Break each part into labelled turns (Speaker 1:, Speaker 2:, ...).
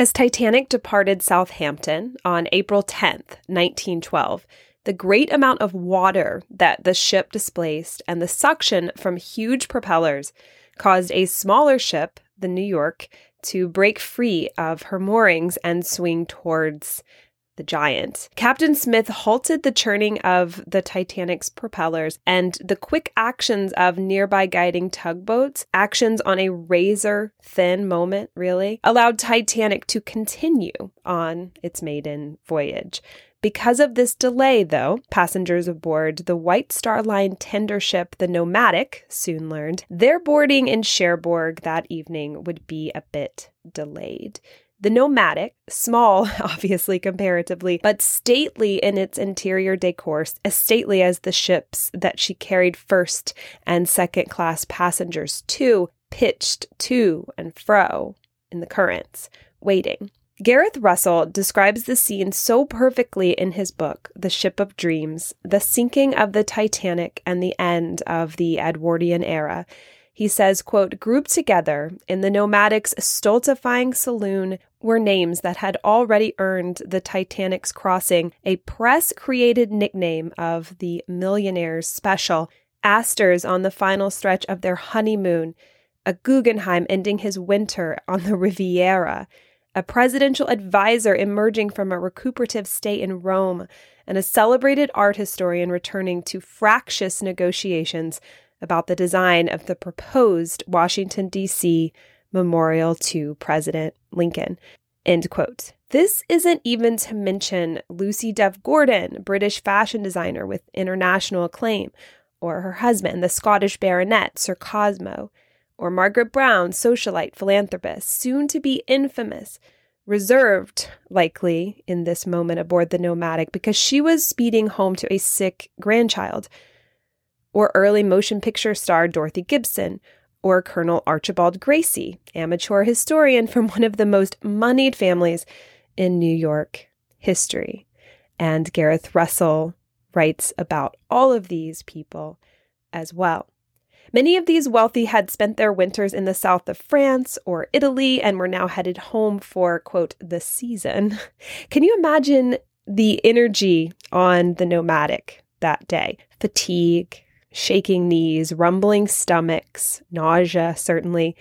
Speaker 1: As Titanic departed Southampton on April 10th, 1912, the great amount of water that the ship displaced and the suction from huge propellers caused a smaller ship, the New York, to break free of her moorings and swing towards the giant. Captain Smith halted the churning of the Titanic's propellers and the quick actions of nearby guiding tugboats, actions on a razor thin moment, really, allowed Titanic to continue on its maiden voyage. Because of this delay, though, passengers aboard the White Star Line tender ship, the Nomadic, soon learned their boarding in Cherbourg that evening would be a bit delayed. The Nomadic, small, obviously comparatively, but stately in its interior decor, as stately as the ships that she carried first and second class passengers to, pitched to and fro in the currents, waiting. Gareth Russell describes the scene so perfectly in his book, The Ship of Dreams, the sinking of the Titanic and the end of the Edwardian era. He says, quote, grouped together in the Nomadic's stultifying saloon were names that had already earned the Titanic's crossing a press created nickname of the Millionaire's Special, Astors on the final stretch of their honeymoon, a Guggenheim ending his winter on the Riviera a presidential advisor emerging from a recuperative stay in Rome, and a celebrated art historian returning to fractious negotiations about the design of the proposed Washington, D.C. memorial to President Lincoln. End quote. This isn't even to mention Lucy Duff Gordon, British fashion designer with international acclaim, or her husband, the Scottish baronet Sir Cosmo or Margaret Brown, socialite, philanthropist, soon to be infamous, reserved, likely, in this moment aboard the Nomadic because she was speeding home to a sick grandchild, or early motion picture star Dorothy Gibson, or Colonel Archibald Gracie, amateur historian from one of the most moneyed families in New York history. And Gareth Russell writes about all of these people as well. Many of these wealthy had spent their winters in the south of France or Italy and were now headed home for, quote, the season. Can you imagine the energy on the nomadic that day? Fatigue, shaking knees, rumbling stomachs, nausea, certainly,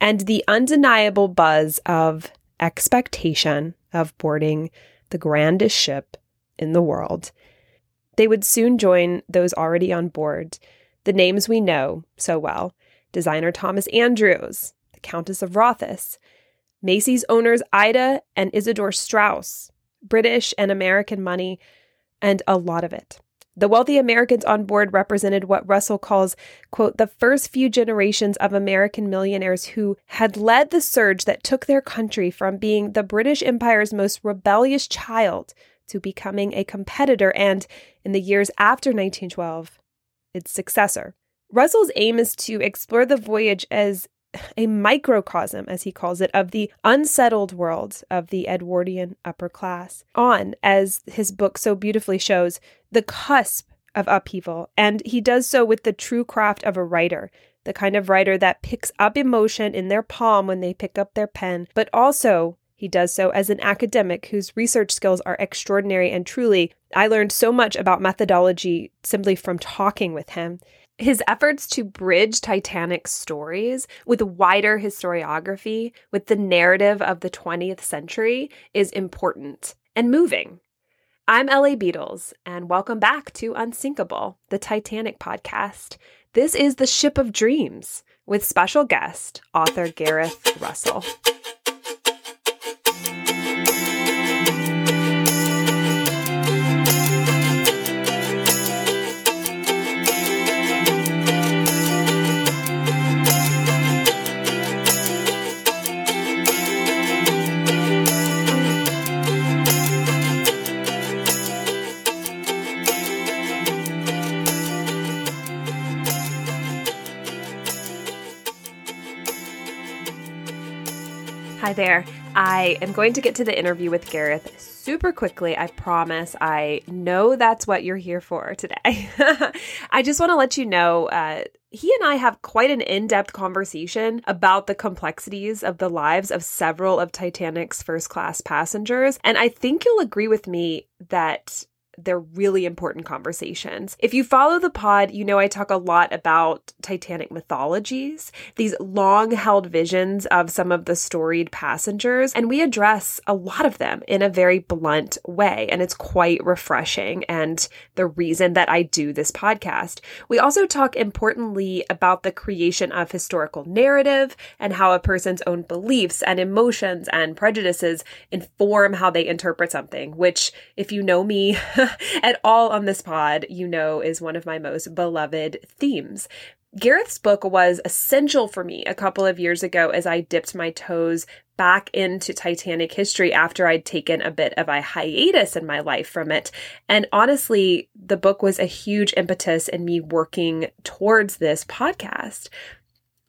Speaker 1: and the undeniable buzz of expectation of boarding the grandest ship in the world. They would soon join those already on board the names we know so well designer Thomas Andrews, the Countess of Rothes, Macy's owners Ida and Isidor Straus, British and American money, and a lot of it. The wealthy Americans on board represented what Russell calls, quote, the first few generations of American millionaires who had led the surge that took their country from being the British Empire's most rebellious child to becoming a competitor and, in the years after 1912, its successor. Russell's aim is to explore the voyage as a microcosm, as he calls it, of the unsettled world of the Edwardian upper class, on, as his book so beautifully shows, the cusp of upheaval. And he does so with the true craft of a writer, the kind of writer that picks up emotion in their palm when they pick up their pen, but also he does so as an academic whose research skills are extraordinary and truly, I learned so much about methodology simply from talking with him. His efforts to bridge Titanic stories with wider historiography, with the narrative of the 20th century, is important and moving. I'm L.A. Beadles, and welcome back to Unsinkable, the Titanic podcast. This is the Ship of Dreams with special guest, author Gareth Russell. Hi there. I am going to get to the interview with Gareth super quickly. I promise. I know that's what you're here for today. I just want to let you know uh, he and I have quite an in depth conversation about the complexities of the lives of several of Titanic's first class passengers. And I think you'll agree with me that they're really important conversations. If you follow the pod, you know I talk a lot about Titanic mythologies, these long held visions of some of the storied passengers, and we address a lot of them in a very blunt way. And it's quite refreshing and the reason that I do this podcast. We also talk importantly about the creation of historical narrative and how a person's own beliefs and emotions and prejudices inform how they interpret something, which, if you know me, at all on this pod, you know, is one of my most beloved themes. Gareth's book was essential for me a couple of years ago as I dipped my toes back into Titanic history after I'd taken a bit of a hiatus in my life from it. And honestly, the book was a huge impetus in me working towards this podcast.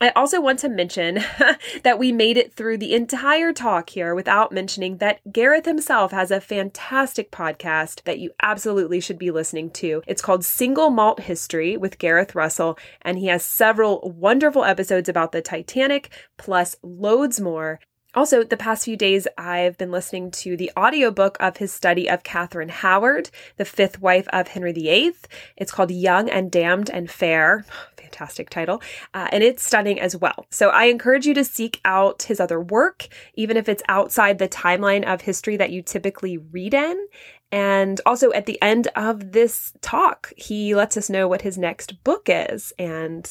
Speaker 1: I also want to mention that we made it through the entire talk here without mentioning that Gareth himself has a fantastic podcast that you absolutely should be listening to. It's called Single Malt History with Gareth Russell, and he has several wonderful episodes about the Titanic, plus loads more. Also, the past few days, I've been listening to the audiobook of his study of Catherine Howard, the fifth wife of Henry VIII. It's called Young and Damned and Fair. Fantastic title. Uh, and it's stunning as well. So I encourage you to seek out his other work, even if it's outside the timeline of history that you typically read in. And also at the end of this talk, he lets us know what his next book is. And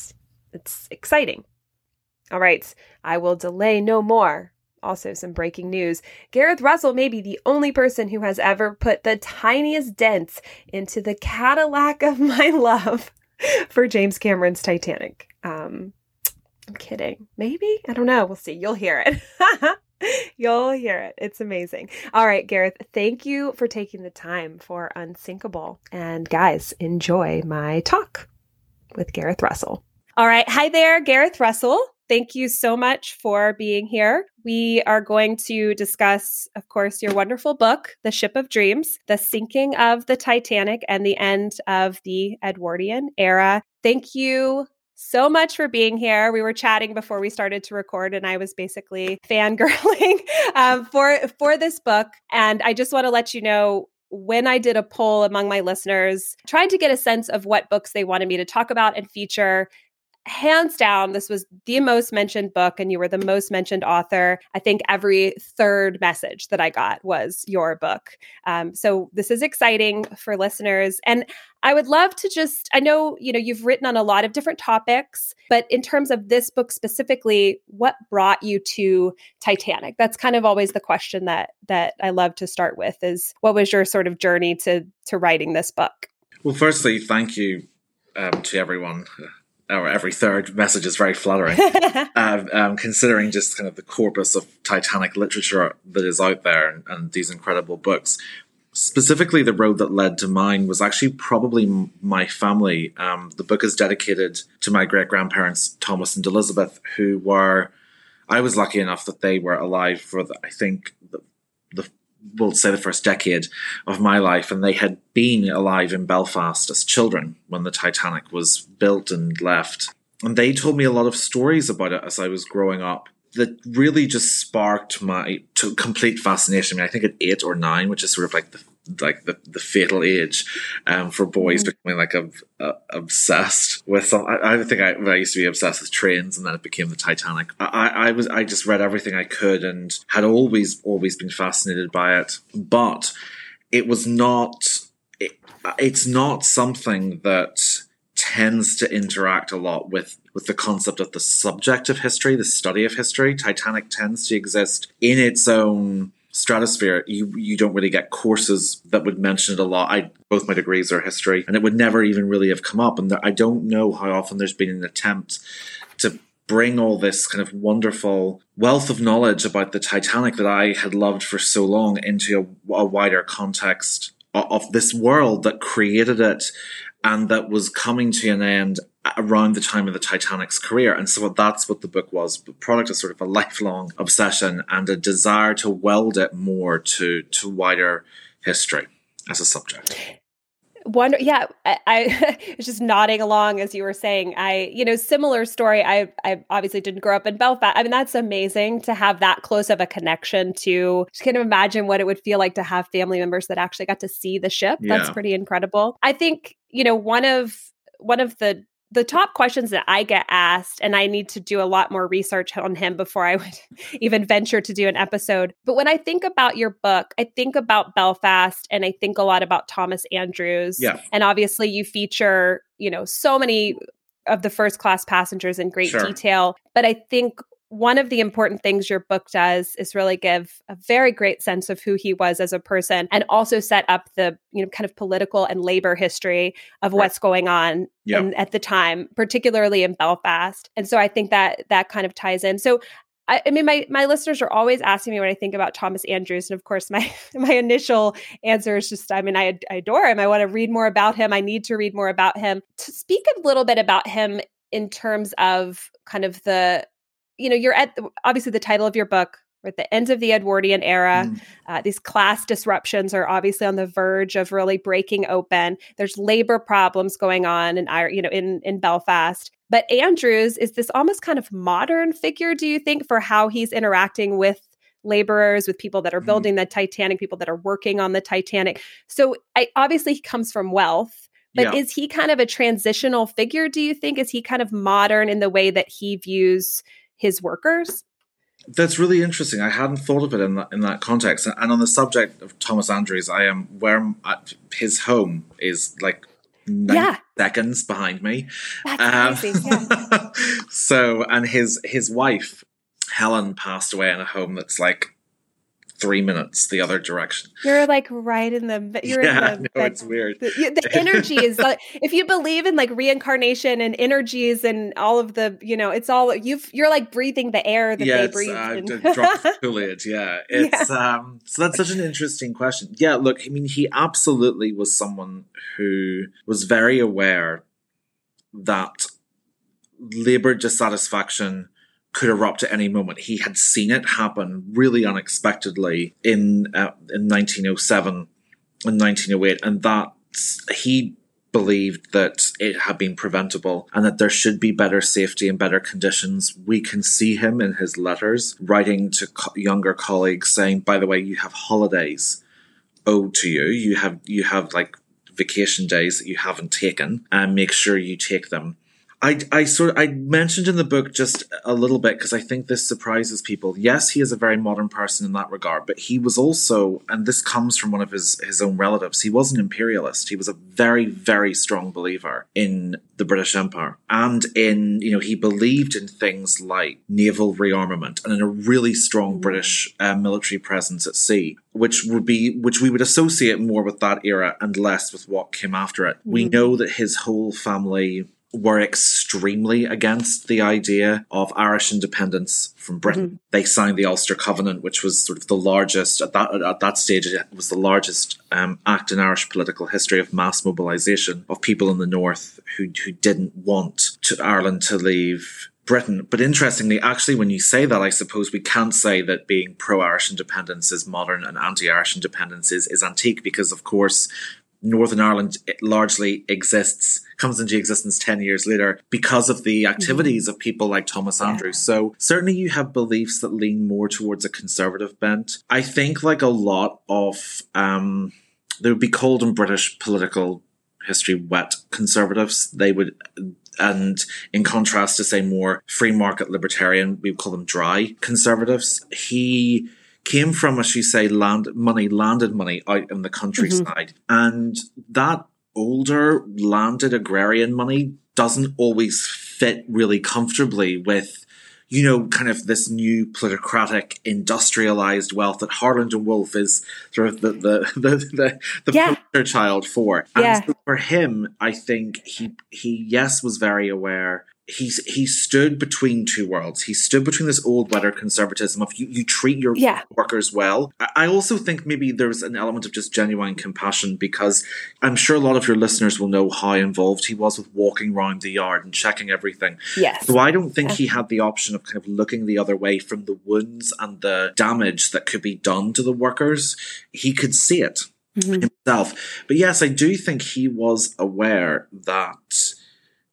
Speaker 1: it's exciting. All right, I will delay no more also, some breaking news. Gareth Russell may be the only person who has ever put the tiniest dents into the Cadillac of my love for James Cameron's Titanic. Um, I'm kidding. Maybe? I don't know. We'll see. You'll hear it. You'll hear it. It's amazing. All right, Gareth, thank you for taking the time for Unsinkable. And guys, enjoy my talk with Gareth Russell. All right. Hi there, Gareth Russell. Thank you so much for being here. We are going to discuss, of course, your wonderful book, The Ship of Dreams, the sinking of the Titanic and the end of the Edwardian era. Thank you so much for being here. We were chatting before we started to record, and I was basically fangirling um, for for this book. And I just want to let you know when I did a poll among my listeners, trying to get a sense of what books they wanted me to talk about and feature, hands down, this was the most mentioned book, and you were the most mentioned author. I think every third message that I got was your book. Um, so this is exciting for listeners. And I would love to just, I know, you know, you've written on a lot of different topics, but in terms of this book specifically, what brought you to Titanic? That's kind of always the question that that I love to start with is what was your sort of journey to to writing this book?
Speaker 2: Well, firstly, thank you um, to everyone or every third message is very flattering. uh, um, considering just kind of the corpus of Titanic literature that is out there and, and, these incredible books. Specifically, the road that led to mine was actually probably m- my family. Um, the book is dedicated to my great grandparents, Thomas and Elizabeth, who were. I was lucky enough that they were alive for, the, I think, the we'll say the first decade of my life, and they had been alive in Belfast as children when the Titanic was built and left. And they told me a lot of stories about it as I was growing up that really just sparked my complete fascination. I mean, I think at eight or nine, which is sort of like the like the, the fatal age um, for boys mm. becoming like a, a, obsessed with some. I, I think I, I, used to be obsessed with trains, and then it became the Titanic. I, I was I just read everything I could and had always always been fascinated by it, but it was not. It, it's not something that tends to interact a lot with with the concept of the subject of history, the study of history. Titanic tends to exist in its own stratosphere, you you don't really get courses that would mention it a lot. I both my degrees are history, and it would never even really have come up. And there, I don't know how often there's been an attempt to bring all this kind of wonderful wealth of knowledge about the Titanic that I had loved for so long into a, a wider context of, of this world that created it and that was coming to an end around the time of the Titanic's career. And so that's what the book was. The product is sort of a lifelong obsession and a desire to weld it more to, to wider history as a subject.
Speaker 1: Wonder, yeah, I, I was just nodding along as you were saying. I, you know, similar story. I, I obviously didn't grow up in Belfast. I mean, that's amazing to have that close of a connection to. Just kind of imagine what it would feel like to have family members that actually got to see the ship. Yeah. That's pretty incredible. I think you know one of one of the the top questions that I get asked, and I need to do a lot more research on him before I would even venture to do an episode. But when I think about your book, I think about Belfast and I think a lot about Thomas Andrews.
Speaker 2: Yeah.
Speaker 1: And obviously, you feature, you know, so many of the first class passengers in great sure. detail. But I think one of the important things your book does is really give a very great sense of who he was as a person and also set up the you know kind of political and labor history of what's going on yep. in, at the time particularly in belfast and so i think that that kind of ties in so I, I mean, my my listeners are always asking me when I think about Thomas Andrews, and of course, my my initial answer is just, I mean, I, I adore him. I want to read more about him. I need to read more about him. To speak a little bit about him in terms of kind of the you know, you're at obviously the title of your book. We're at the end of the Edwardian era. Mm. Uh, these class disruptions are obviously on the verge of really breaking open. There's labor problems going on in you know in in Belfast. But Andrews is this almost kind of modern figure, do you think, for how he's interacting with laborers, with people that are mm-hmm. building mm. the Titanic, people that are working on the Titanic. So I, obviously he comes from wealth. But yeah. is he kind of a transitional figure, do you think? Is he kind of modern in the way that he views his workers?
Speaker 2: That's really interesting. I hadn't thought of it in that, in that context. And on the subject of Thomas Andrews, I am where his home is like nine yeah. seconds behind me.
Speaker 1: That's um, Yeah.
Speaker 2: so, and his his wife Helen passed away in a home that's like three minutes the other direction.
Speaker 1: You're like right in the. You're
Speaker 2: yeah,
Speaker 1: in the,
Speaker 2: no, it's weird.
Speaker 1: The, the energy is like if you believe in like reincarnation and energies and all of the, you know, it's all you've. You're like breathing the air that
Speaker 2: yeah,
Speaker 1: they breathe.
Speaker 2: Uh. Coolidge, yeah. It's yeah. um. So that's such an interesting question. Yeah, look, I mean, he absolutely was someone who was very aware that labor dissatisfaction could erupt at any moment. He had seen it happen really unexpectedly in uh, in 1907 and 1908, and that he believed that it had been preventable and that there should be better safety and better conditions. We can see him in his letters writing to co- younger colleagues saying, "By the way, you have holidays owed to you. You have you have like." vacation days that you haven't taken and make sure you take them I, I sort of, I mentioned in the book just a little bit because I think this surprises people. Yes, he is a very modern person in that regard, but he was also, and this comes from one of his his own relatives. He was an imperialist. He was a very very strong believer in the British Empire and in you know he believed in things like naval rearmament and in a really strong British uh, military presence at sea, which would be which we would associate more with that era and less with what came after it. Mm. We know that his whole family were extremely against the idea of Irish independence from Britain. Mm-hmm. They signed the Ulster Covenant, which was sort of the largest at that at that stage. It was the largest um, act in Irish political history of mass mobilisation of people in the north who who didn't want to Ireland to leave Britain. But interestingly, actually, when you say that, I suppose we can't say that being pro Irish independence is modern and anti Irish independence is, is antique because, of course, Northern Ireland largely exists, comes into existence 10 years later because of the activities mm-hmm. of people like Thomas yeah. Andrews. So certainly you have beliefs that lean more towards a conservative bent. I think like a lot of, um, they would be called in British political history wet conservatives. They would, and in contrast to say more free market libertarian, we would call them dry conservatives. He, came from, as you say, land money, landed money out in the countryside. Mm-hmm. And that older landed agrarian money doesn't always fit really comfortably with you know, kind of this new plutocratic, industrialized wealth that Harland and Wolff is sort of the the the the, the yeah. poster child for. And yeah. so for him, I think he he yes was very aware he's he stood between two worlds. He stood between this old weather conservatism of you, you treat your yeah. workers well. I also think maybe there's an element of just genuine compassion because I'm sure a lot of your listeners will know how involved he was with walking around the yard and checking everything.
Speaker 1: Yes.
Speaker 2: So I don't think he had the option of kind of looking the other way from the wounds and the damage that could be done to the workers. He could see it mm-hmm. himself. But yes, I do think he was aware that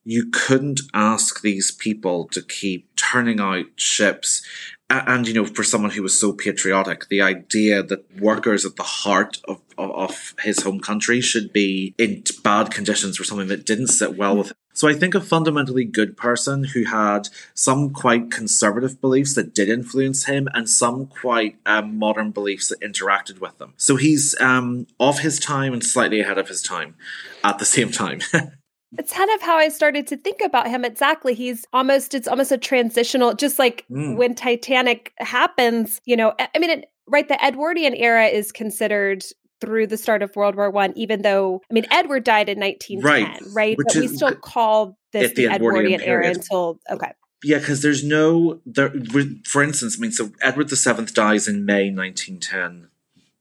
Speaker 2: you couldn't ask these people to keep turning out ships. And you know for someone who was so patriotic the idea that workers at the heart of, of, of, his home country should be in bad conditions for something that didn't sit well with him. So i think a fundamentally good person who had some quite conservative beliefs that did influence him and some quite um, modern beliefs that interacted with them. So he's um, of his time and slightly ahead of his time at the same time
Speaker 1: It's kind of how I started to think about him exactly. He's almost, it's almost a transitional, just like mm. when Titanic happens, you know, I mean, it, right, the Edwardian era is considered through the start of World War One, even though, I mean, Edward died in 1910, right? right? But is, we still call this the, the, Edwardian, Edwardian era until, okay.
Speaker 2: Yeah, because there's no, there, for instance, I mean, so Edward VII dies in May 1910.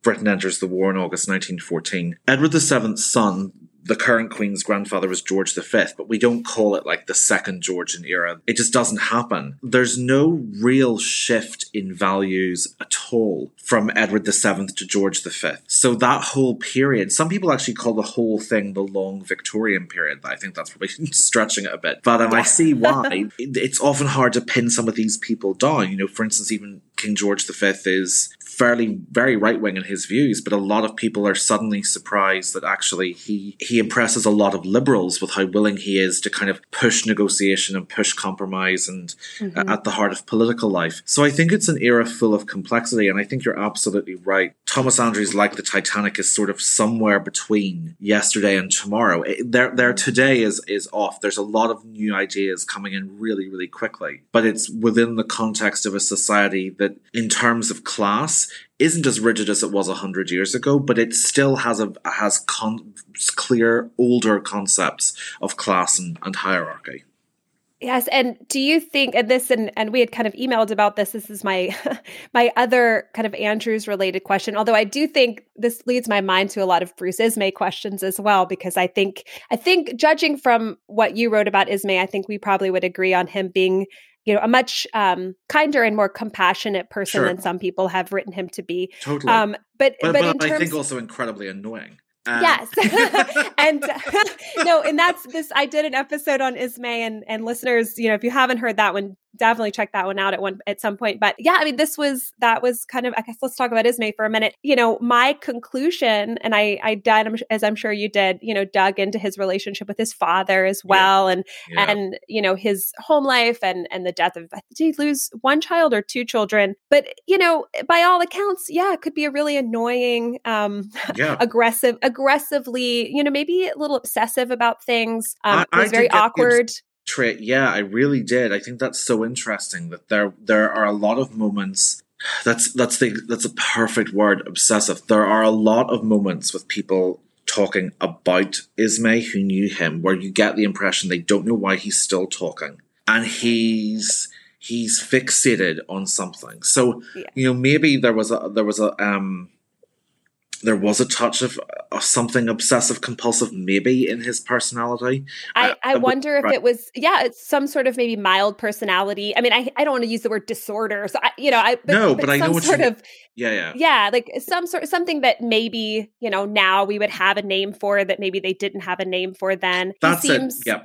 Speaker 2: Britain enters the war in August 1914. Edward VII's son, the current Queen's grandfather was George V, but we don't call it like the second Georgian era. It just doesn't happen. There's no real shift in values at all from Edward VII to George V. So that whole period, some people actually call the whole thing the long Victorian period. I think that's probably stretching it a bit. But um, I see why. it's often hard to pin some of these people down. You know, for instance, even King George V is fairly very right wing in his views, but a lot of people are suddenly surprised that actually he he impresses a lot of liberals with how willing he is to kind of push negotiation and push compromise and mm-hmm. uh, at the heart of political life. So I think it's an era full of complexity, and I think you're absolutely right. Thomas Andrews, like the Titanic, is sort of somewhere between yesterday and tomorrow. It, there, there today is is off. There's a lot of new ideas coming in really, really quickly, but it's within the context of a society that, in terms of class, isn't as rigid as it was a hundred years ago, but it still has a has con- clear older concepts of class and, and hierarchy.
Speaker 1: Yes, and do you think and this and and we had kind of emailed about this. This is my my other kind of Andrews related question. Although I do think this leads my mind to a lot of Bruce Ismay questions as well because I think I think judging from what you wrote about Ismay, I think we probably would agree on him being you know a much um, kinder and more compassionate person sure. than some people have written him to be.
Speaker 2: Totally. Um, but but, but, but terms, I think also incredibly annoying.
Speaker 1: Um. Yes. and no, and that's this. I did an episode on Ismay, and and listeners, you know, if you haven't heard that one, definitely check that one out at one at some point. But yeah, I mean, this was that was kind of. I guess let's talk about Ismay for a minute. You know, my conclusion, and I I did as I'm sure you did. You know, dug into his relationship with his father as well, yeah. and yeah. and you know his home life and and the death of did he lose one child or two children? But you know, by all accounts, yeah, it could be a really annoying, um, yeah. aggressive, aggressively, you know, maybe a little obsessive about things. Um, I, was very awkward
Speaker 2: trait. Yeah, I really did. I think that's so interesting that there there are a lot of moments. That's that's the that's a perfect word. Obsessive. There are a lot of moments with people talking about Ismay who knew him, where you get the impression they don't know why he's still talking, and he's he's fixated on something. So yeah. you know maybe there was a there was a um there was a touch of, of something obsessive compulsive maybe in his personality.
Speaker 1: I, I uh, wonder if right. it was yeah, it's some sort of maybe mild personality. I mean, I, I don't want to use the word disorder. So I you know, I
Speaker 2: but, No, but, but I know what sort you, of Yeah, yeah.
Speaker 1: Yeah, like some sort something that maybe, you know, now we would have a name for that maybe they didn't have a name for then.
Speaker 2: That's he seems, it. Yeah.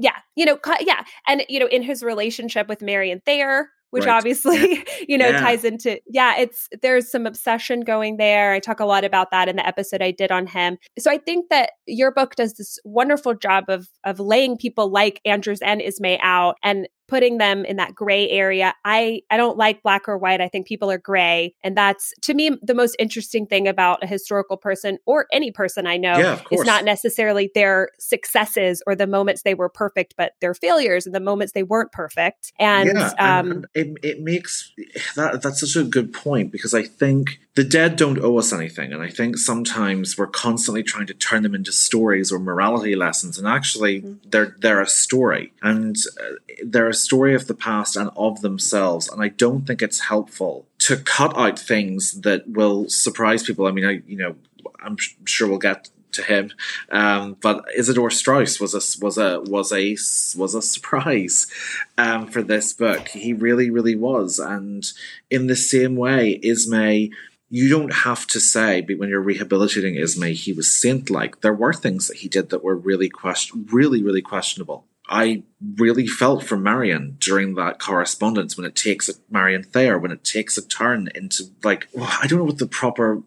Speaker 1: Yeah, you know, yeah. And you know, in his relationship with Marion Thayer, which right. obviously you know yeah. ties into yeah it's there's some obsession going there i talk a lot about that in the episode i did on him so i think that your book does this wonderful job of of laying people like andrews and ismay out and putting them in that gray area. I I don't like black or white. I think people are gray, and that's to me the most interesting thing about a historical person or any person I know
Speaker 2: yeah,
Speaker 1: is not necessarily their successes or the moments they were perfect, but their failures and the moments they weren't perfect. And, yeah, um, and,
Speaker 2: and it it makes that that's such a good point because I think the dead don't owe us anything. And I think sometimes we're constantly trying to turn them into stories or morality lessons. And actually, mm-hmm. they're, they're a story. And uh, they're a story of the past and of themselves. And I don't think it's helpful to cut out things that will surprise people. I mean, I, you know, I'm sure we'll get to him. Um, but Isidor Straus was a was a was a was a surprise um, for this book. He really, really was. And in the same way, Ismay you don't have to say, but when you're rehabilitating Ismay, he was saint like. There were things that he did that were really question, really, really questionable. I really felt for Marion during that correspondence when it takes a Marion Thayer, when it takes a turn into like, well, I don't know what the proper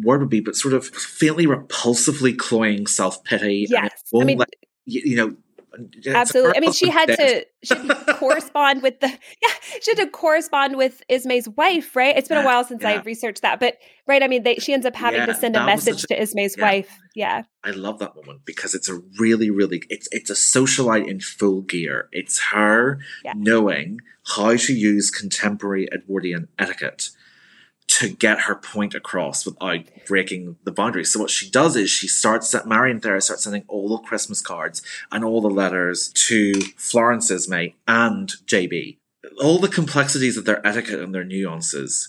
Speaker 2: word would be, but sort of faintly repulsively cloying self pity.
Speaker 1: Yes. I mean,
Speaker 2: like, you, you know,
Speaker 1: Absolutely. I mean, she had to she had to correspond with the yeah she had to correspond with Ismay's wife, right? It's been a while since yeah. I researched that, but right. I mean, they, she ends up having yeah, to send a message a, to Ismay's yeah. wife. Yeah,
Speaker 2: I love that moment because it's a really, really it's it's a socialite in full gear. It's her knowing how to use contemporary Edwardian etiquette to get her point across without breaking the boundaries. So what she does is she starts that Marion Thayer starts sending all the Christmas cards and all the letters to Florence Ismay and JB. All the complexities of their etiquette and their nuances.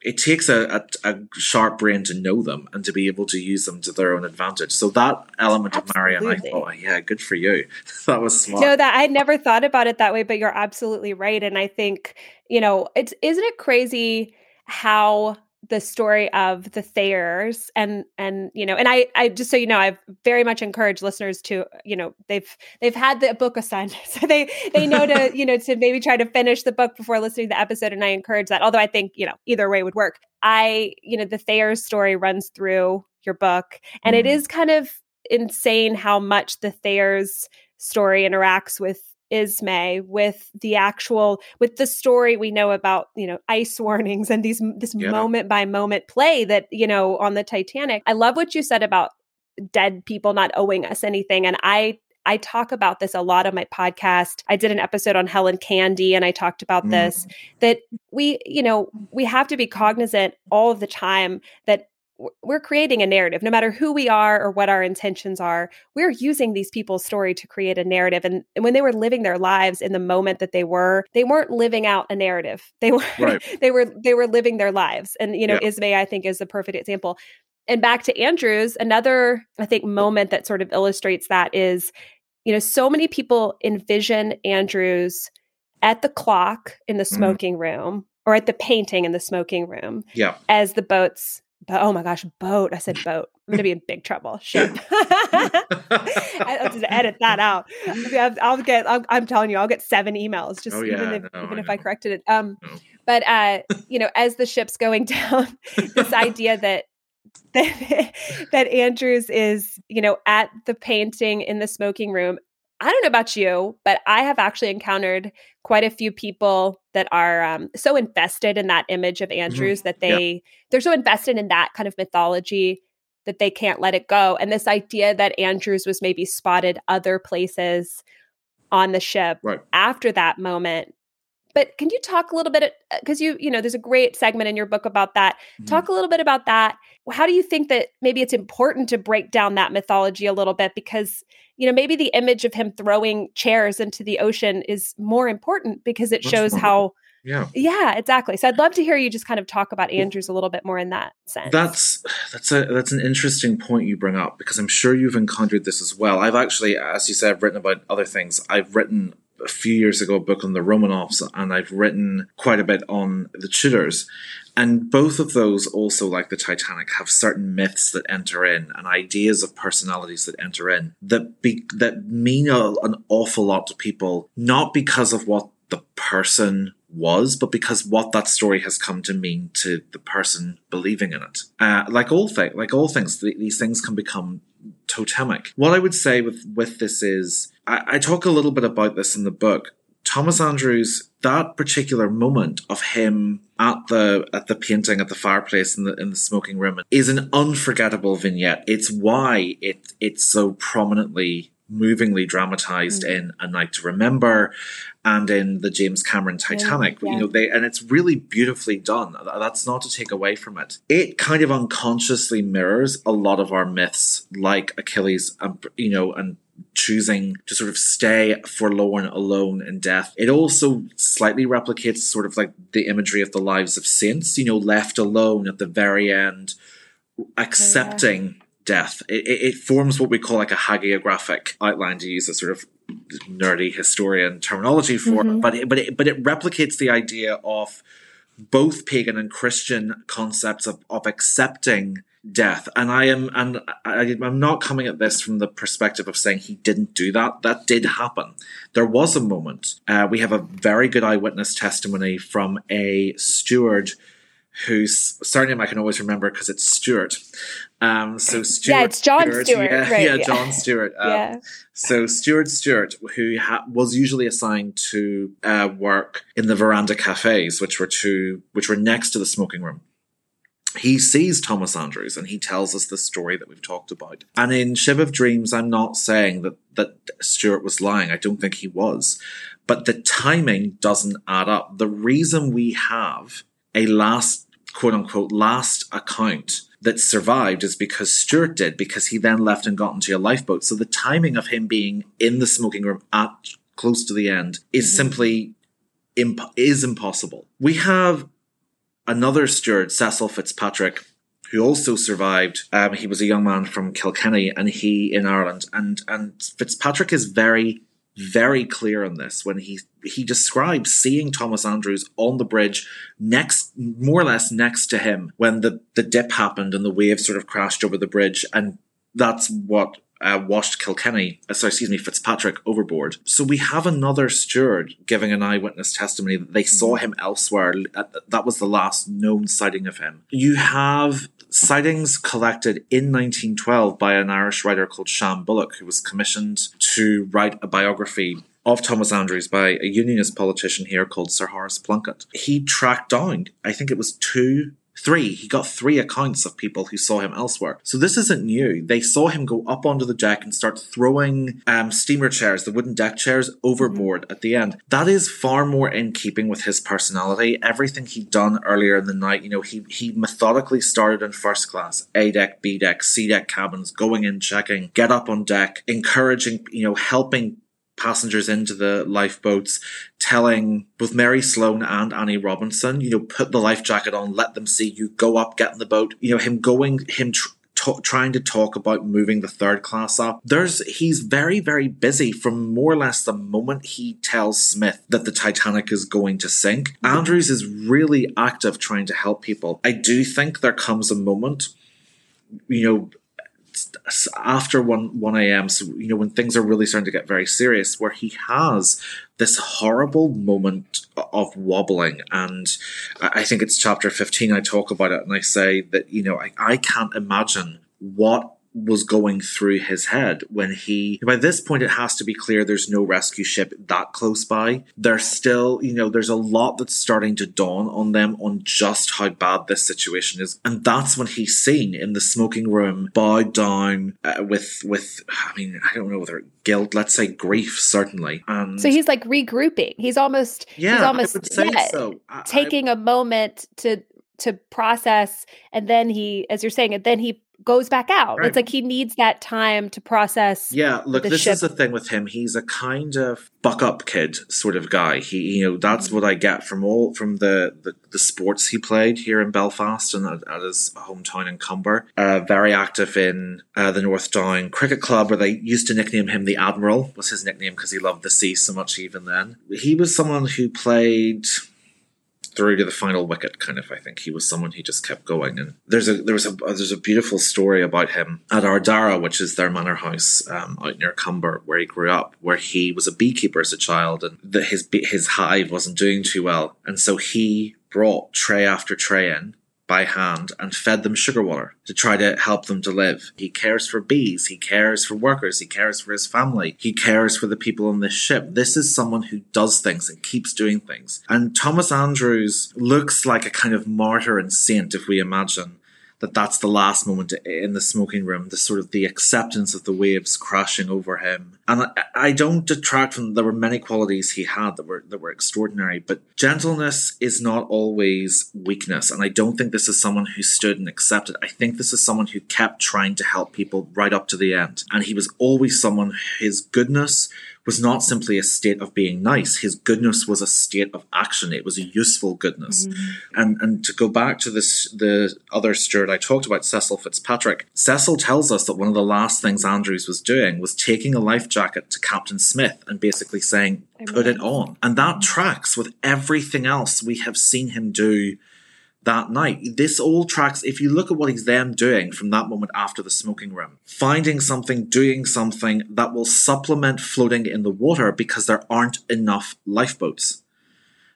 Speaker 2: It takes a, a, a, sharp brain to know them and to be able to use them to their own advantage. So that element absolutely. of Marion, I thought, yeah, good for you. that was smart.
Speaker 1: No, that I never thought about it that way, but you're absolutely right. And I think, you know, it's isn't it crazy how the story of the Thayers and and you know and I I just so you know I've very much encouraged listeners to you know they've they've had the book assigned so they they know to you know to maybe try to finish the book before listening to the episode and I encourage that although I think you know either way would work I you know the Thayers story runs through your book and mm. it mm-hmm. kind of insane how much the Thayers story interacts with Ismay with the actual with the story we know about you know ice warnings and these this yeah. moment by moment play that you know on the Titanic. I love what you said about dead people not owing us anything and I I talk about this a lot on my podcast. I did an episode on Helen Candee and I talked about mm. this that we, you know, we have to be cognizant all of the time that we're creating a narrative no matter who we are or what our intentions are we're using these people's story to create a narrative and, and when they were living their lives in the moment that they were they weren't living out a narrative they were right. they were they were living their lives and you know yeah. ismay i think is a perfect example and back to andrews another i think moment that sort of illustrates that is you know so many people envision andrews at the clock in the mm-hmm. smoking mm. room or at the painting in the smoking room
Speaker 2: yeah.
Speaker 1: as the boats but oh my gosh, boat. I said boat. I'm gonna be in big trouble. Shit. I'll just edit that out. I'll get. I'll, I'm telling you, I'll get seven emails just oh, yeah, even if no, even I if. I corrected it. Um, no. but uh, you know, as the ship's going down, this idea that that that Andrews is, you know, at the painting in the smoking room I don't know about you, but I have actually encountered quite a few people that are um, so invested in that image of mm-hmm. Andrews mm-hmm. that they yeah. they're so invested in that kind of mythology that they can't let it go. And this idea that Andrews was maybe spotted other places on the ship right. after that moment. But can you talk a little bit because uh, you you know there's a great segment in your book about that. Mm-hmm. Talk a little bit about that. How do you think that maybe it's important to break down that mythology a little bit because you know, maybe the image of him throwing chairs into the ocean is more important because it shows how
Speaker 2: yeah.
Speaker 1: Yeah, exactly. So I'd love to hear you just kind of talk about Andrews a little bit more in that sense.
Speaker 2: That's that's a that's an interesting point you bring up because I'm sure you've encountered this as well. I've actually, as you said, I've written about other things. I've written a few years ago a book on the Romanovs, and I've written quite a bit on the Tudors. And both of those, also like the Titanic, have certain myths that enter in and ideas of personalities that enter in that be, that mean a, an awful lot to people, not because of what the person was, but because what that story has come to mean to the person believing in it. Uh, like all things, like all things, th- these things can become totemic. What I would say with with this is, I, I talk a little bit about this in the book. Thomas Andrews, that particular moment of him at the at the painting at the fireplace in the in the smoking room is an unforgettable vignette. It's why it it's so prominently movingly dramatized mm. in A Night to Remember and in the James Cameron Titanic. Yeah, yeah. You know, they and it's really beautifully done. That's not to take away from it. It kind of unconsciously mirrors a lot of our myths, like Achilles, um, and you know, and choosing to sort of stay forlorn alone in death. It also slightly replicates sort of like the imagery of the lives of saints, you know, left alone at the very end, accepting yeah. death. It, it, it, forms what we call like a hagiographic outline to use a sort of nerdy historian terminology for mm-hmm. it, but it, but it, but it replicates the idea of both pagan and Christian concepts of, of accepting death. And I am, and I, I'm not coming at this from the perspective of saying he didn't do that. That did happen. There was a moment. Uh, we have a very good eyewitness testimony from a steward whose surname I can always remember because it's Stewart. Um, so Stewart,
Speaker 1: yeah, it's John Stewart. Stewart
Speaker 2: yeah,
Speaker 1: right,
Speaker 2: yeah, yeah, John Stewart. Um, yeah. So Stewart Stewart, who ha- was usually assigned to uh, work in the veranda cafes, which were to which were next to the smoking room. He sees Thomas Andrews and he tells us the story that we've talked about. And in Ship of Dreams, I'm not saying that that Stewart was lying. I don't think he was, but the timing doesn't add up. The reason we have a last quote unquote last account that survived is because Stewart did, because he then left and got into a lifeboat. So the timing of him being in the smoking room at close to the end is mm-hmm. simply imp- is impossible. We have another steward, Cecil Fitzpatrick, who also survived. Um, he was a young man from Kilkenny, and he in Ireland. And and Fitzpatrick is very very clear on this when he he describes seeing Thomas Andrews on the bridge next more or less next to him when the the dip happened and the wave sort of crashed over the bridge and that's what uh, washed Kilkenny, uh, sorry, excuse me, Fitzpatrick overboard. So we have another steward giving an eyewitness testimony that they saw him elsewhere. That was the last known sighting of him. You have sightings collected in 1912 by an Irish writer called Shan Bullock, who was commissioned to write a biography of Thomas Andrews by a unionist politician here called Sir Horace Plunkett. He tracked down, I think it was two Three, he got three accounts of people who saw him elsewhere. So this isn't new. They saw him go up onto the deck and start throwing um, steamer chairs, the wooden deck chairs, overboard at the end. That is far more in keeping with his personality. Everything he'd done earlier in the night, you know, he he methodically started in first class, A deck, B deck, C deck cabins, going in, checking, get up on deck, encouraging, you know, helping passengers into the lifeboats, telling both Mary Sloan and Annie Robinson, you know, put the life jacket on, let them see you, go up, get in the boat. You know, him going, him tr- trying to talk about moving the third class up. There's, he's very, very busy from more or less the moment he tells Smith that the Titanic is going to sink. Andrews is really active trying to help people. I do think there comes a moment, you know, after 1 1 a.m so you know when things are really starting to get very serious where he has this horrible moment of wobbling. And i think it's chapter 15 i talk about it and i say that you know i, I can't imagine what was going through his head when he by this point it has to be clear there's no rescue ship that close by. There's still you know there's a lot that's starting to dawn on them on just how bad this situation is. And that's when he's seen in the smoking room bowed down uh, with with i mean i don't know whether guilt let's say grief certainly. And
Speaker 1: so he's like regrouping. He's almost
Speaker 2: yeah
Speaker 1: he's almost
Speaker 2: yeah, so. I,
Speaker 1: taking I, a moment to to process. And then he as you're saying it then he goes back out. Right. It's like he needs that time to process.
Speaker 2: Yeah, look, this ship. is the thing with him. He's a kind of buck up kid sort of guy. He, you know, that's what I get from all from the, the, the sports he played here in Belfast and at, at his hometown in Comber. Uh, very active in uh, the North Down Cricket Club, where they used to nickname him the Admiral. Was his nickname because he loved the sea so much. Even then, he was someone who played through to the final wicket kind of I think. He was someone who just kept going. And there's a there was a there's a beautiful story about him at Ardara which is their manor house um, out near Comber where he grew up where he was a beekeeper as a child and that his his hive wasn't doing too well. And so he brought tray after tray in by hand and fed them sugar water to try to help them to live. He cares for bees, he cares for workers, he cares for his family, he cares for the people on this ship. This is someone who does things and keeps doing things. And Thomas Andrews looks like a kind of martyr and saint, if we imagine that that's the last moment in the smoking room, the sort of the acceptance of the waves crashing over him. And I, I don't detract from there were many qualities he had that were that were extraordinary, but gentleness is not always weakness. And I don't think this is someone who stood and accepted. I think this is someone who kept trying to help people right up to the end. And he was always someone his goodness was not simply a state of being nice. His goodness was a state of action. It was a useful goodness. Mm-hmm. And and to go back to this the other steward I talked about, Cecil Fitzpatrick, Cecil tells us that one of the last things Andrews was doing was taking a life jacket to Captain Smith and basically saying, put it on. And that tracks with everything else we have seen him do that night. This all tracks, if you look at what he's then doing from that moment after the smoking room, finding something, doing something that will supplement floating in the water because there aren't enough lifeboats.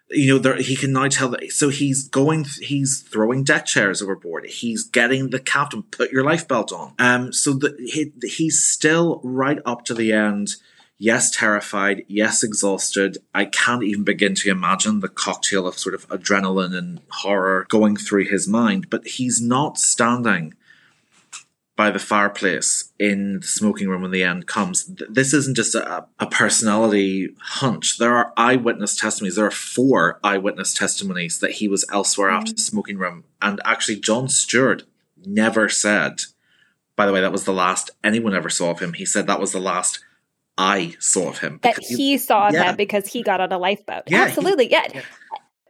Speaker 2: You know, there, he can now tell that. So he's going, he's throwing deck chairs overboard. He's getting the captain, put your life belt on. Um, so that he, he's still right up to the end yes, terrified, yes, exhausted. I can't even begin to imagine the cocktail of sort of adrenaline and horror going through his mind, but he's not standing by the fireplace in the smoking room when the end comes. This isn't just a, a personality hunch. There are eyewitness testimonies. There are four eyewitness testimonies that he was elsewhere mm-hmm. after the smoking room. And actually, John Stewart never said, by the way, that was the last anyone ever saw of him. He said that was the last I saw of him.
Speaker 1: That he, saw yeah. that because he got on a lifeboat. Yeah, Absolutely. He, yeah. yeah.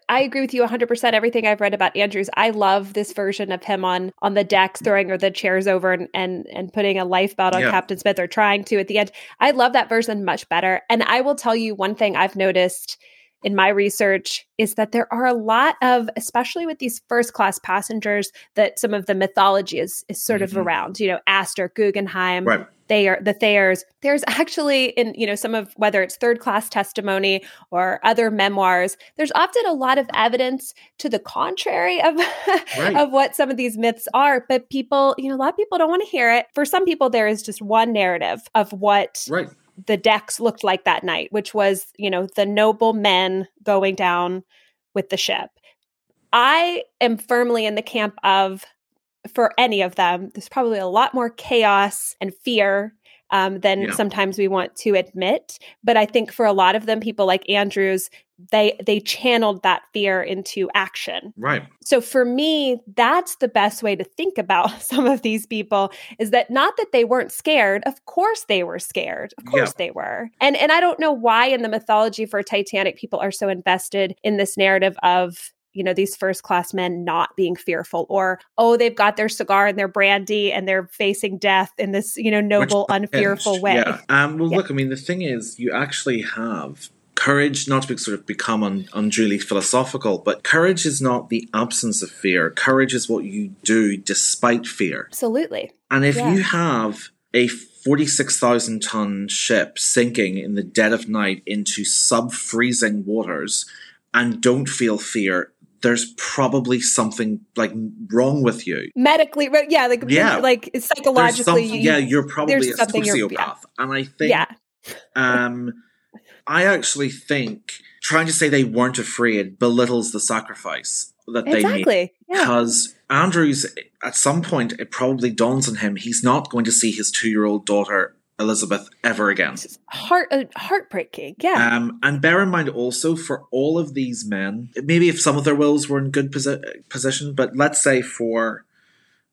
Speaker 1: I agree with you 100% everything I've read about Andrews. I love this version of him on on the decks throwing or the chairs over and and, and putting a lifeboat on yeah. Captain Smith or trying to at the end. I love that version much better. And I will tell you one thing I've noticed in my research is that there are a lot of especially with these first class passengers that some of the mythology is is sort mm-hmm. of around, you know, Astor, Guggenheim, right they are the Thayers. There's actually in you know some of whether it's third class testimony or other memoirs. There's often a lot of evidence to the contrary of right. of what some of these myths are, but people you know a lot of people don't want to hear it. For some people, there is just one narrative of what right. the decks looked like that night, which was you know the noble men going down with the ship. I am firmly in the camp of for any of them, there's probably a lot more chaos and fear um, than yeah. sometimes we want to admit. But I think for a lot of them, people like Andrews, they they channeled that fear into action.
Speaker 2: Right.
Speaker 1: So for me, that's the best way to think about some of these people is that not that they weren't scared. Of course they were scared. Of course yeah. they were. And and I don't know why in the mythology for Titanic people are so invested in this narrative of you know these first class men not being fearful or oh they've got their cigar and their brandy and they're facing death in this you know noble unfearful way.
Speaker 2: yeah. Um, well yeah. look i mean the thing is you actually have courage not to be sort of become un, unduly philosophical but courage is not the absence of fear. Courage is what you do despite fear.
Speaker 1: Absolutely.
Speaker 2: And if yeah. you have a 46,000 ton ship sinking in the dead of night into sub freezing waters and don't feel fear there's probably something like wrong with you
Speaker 1: medically right yeah like yeah like psychologically
Speaker 2: some, yeah you're probably a sociopath yeah. and i think yeah. um i actually think trying to say they weren't afraid belittles the sacrifice that they exactly. made yeah. because andrews at some point it probably dawns on him he's not going to see his two-year-old daughter Elizabeth ever again.
Speaker 1: Heart uh, heartbreaking, yeah.
Speaker 2: Um, and bear in mind also for all of these men, maybe if some of their wills were in good posi- position, but let's say for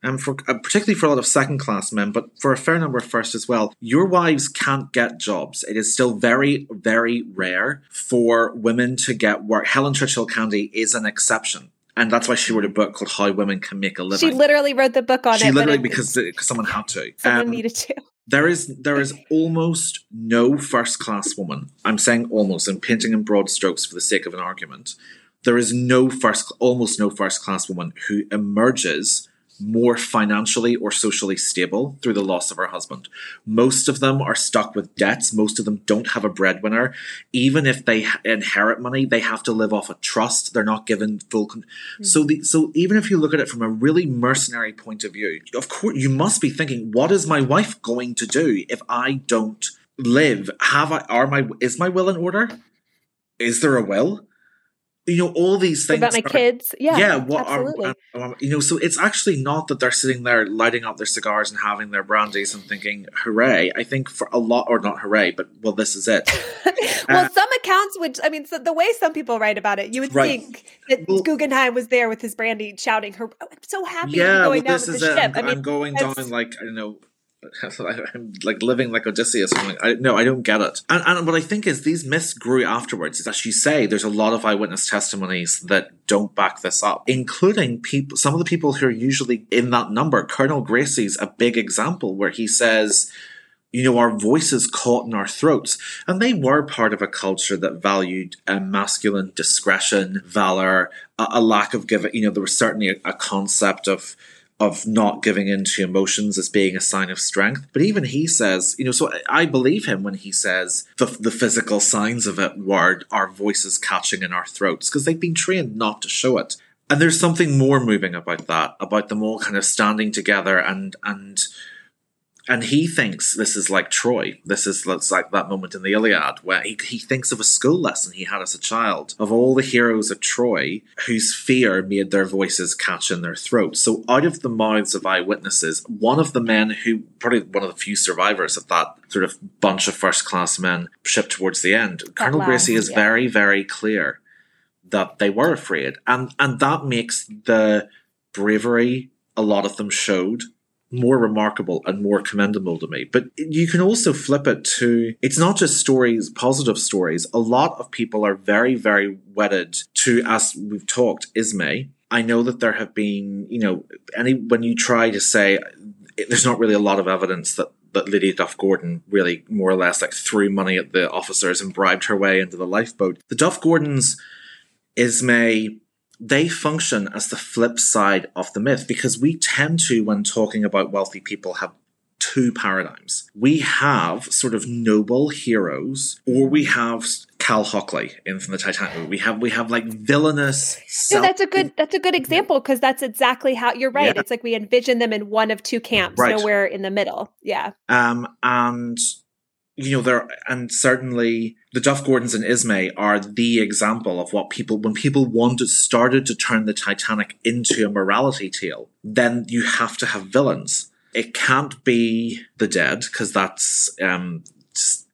Speaker 2: um, for uh, particularly for a lot of second class men, but for a fair number of first as well, your wives can't get jobs. It is still very, very rare for women to get work. Helen Churchill Candee is an exception. And that's why she wrote a book called How Women Can Make a Living.
Speaker 1: She literally wrote the book on
Speaker 2: she
Speaker 1: it.
Speaker 2: She literally because, because someone had to.
Speaker 1: Someone um, needed to.
Speaker 2: There is there is almost no first class woman. I'm saying almost. I'm painting in broad strokes for the sake of an argument. There is no first, almost no first class woman who emerges more financially or socially stable through the loss of her husband. Most of them are stuck with debts. Most of them don't have a breadwinner. Even if they inherit money, they have to live off a trust. They're not given full. Con- mm-hmm. So the so even if you look at it from a really mercenary point of view, of course you must be thinking, what is my wife going to do if I don't live? Have I are my is my will in order? Is there a will? You know all these things
Speaker 1: about my are, kids? Yeah
Speaker 2: yeah what absolutely. Are, you know so it's actually not that they're sitting there lighting up their cigars and having their brandies and thinking hooray. I think for a lot or not hooray but well this is it.
Speaker 1: Well uh, some accounts which i mean so the way some people write about it you would right. think that well, guggenheim was there with his brandy shouting her i'm so happy
Speaker 2: yeah
Speaker 1: going
Speaker 2: well, this is it. I'm, I mean, I'm going down like i don't know I'm like living like Odysseus. I'm like, I, no, I don't get it. And, and what I think is these myths grew afterwards. As you say, there's a lot of eyewitness testimonies that don't back this up, including people, some of the people who are usually in that number. Colonel Gracie's a big example where he says, you know, our voices caught in our throats. And they were part of a culture that valued uh, masculine discretion, valor, a, a, lack of giving. You know, there was certainly a, a concept of of not giving in to emotions as being a sign of strength. But even he says, you know, so I believe him when he says the, the physical signs of it were our voices catching in our throats because they've been trained not to show it. And there's something more moving about that, about them all kind of standing together and and and he thinks this is like Troy. This is like that moment in the Iliad where he, he thinks of a school lesson he had as a child of all the heroes of Troy whose fear made their voices catch in their throats. So, out of the mouths of eyewitnesses, one of the men who, probably one of the few survivors of that sort of bunch of first class men shipped towards the end, that Colonel Gracie is yeah. very, very clear that they were afraid. And, and that makes the bravery a lot of them showed more remarkable and more commendable to me. But you can also flip it to it's not just stories, positive stories. A lot of people are very, very wedded to, as we've talked, Ismay. I know that there have been, you know, any when you try to say there's not really a lot of evidence that that Lydia Duff Gordon really more or less like threw money at the officers and bribed her way into the lifeboat. The Duff Gordons, Ismay, they function as the flip side of the myth because we tend to, when talking about wealthy people, have two paradigms. We have sort of noble heroes, or we have Cal Hockley in from the Titanic. We have we have like villainous.
Speaker 1: Self- no, that's a good that's a good example because that's exactly how you're right. Yeah. It's like we envision them in one of two camps, right. nowhere in the middle. Yeah.
Speaker 2: Um, and you know, there and certainly the Duff Gordons and Ismay are the example of what people when people wanted started to turn the Titanic into a morality tale, then you have to have villains. It can't be the dead because that's um,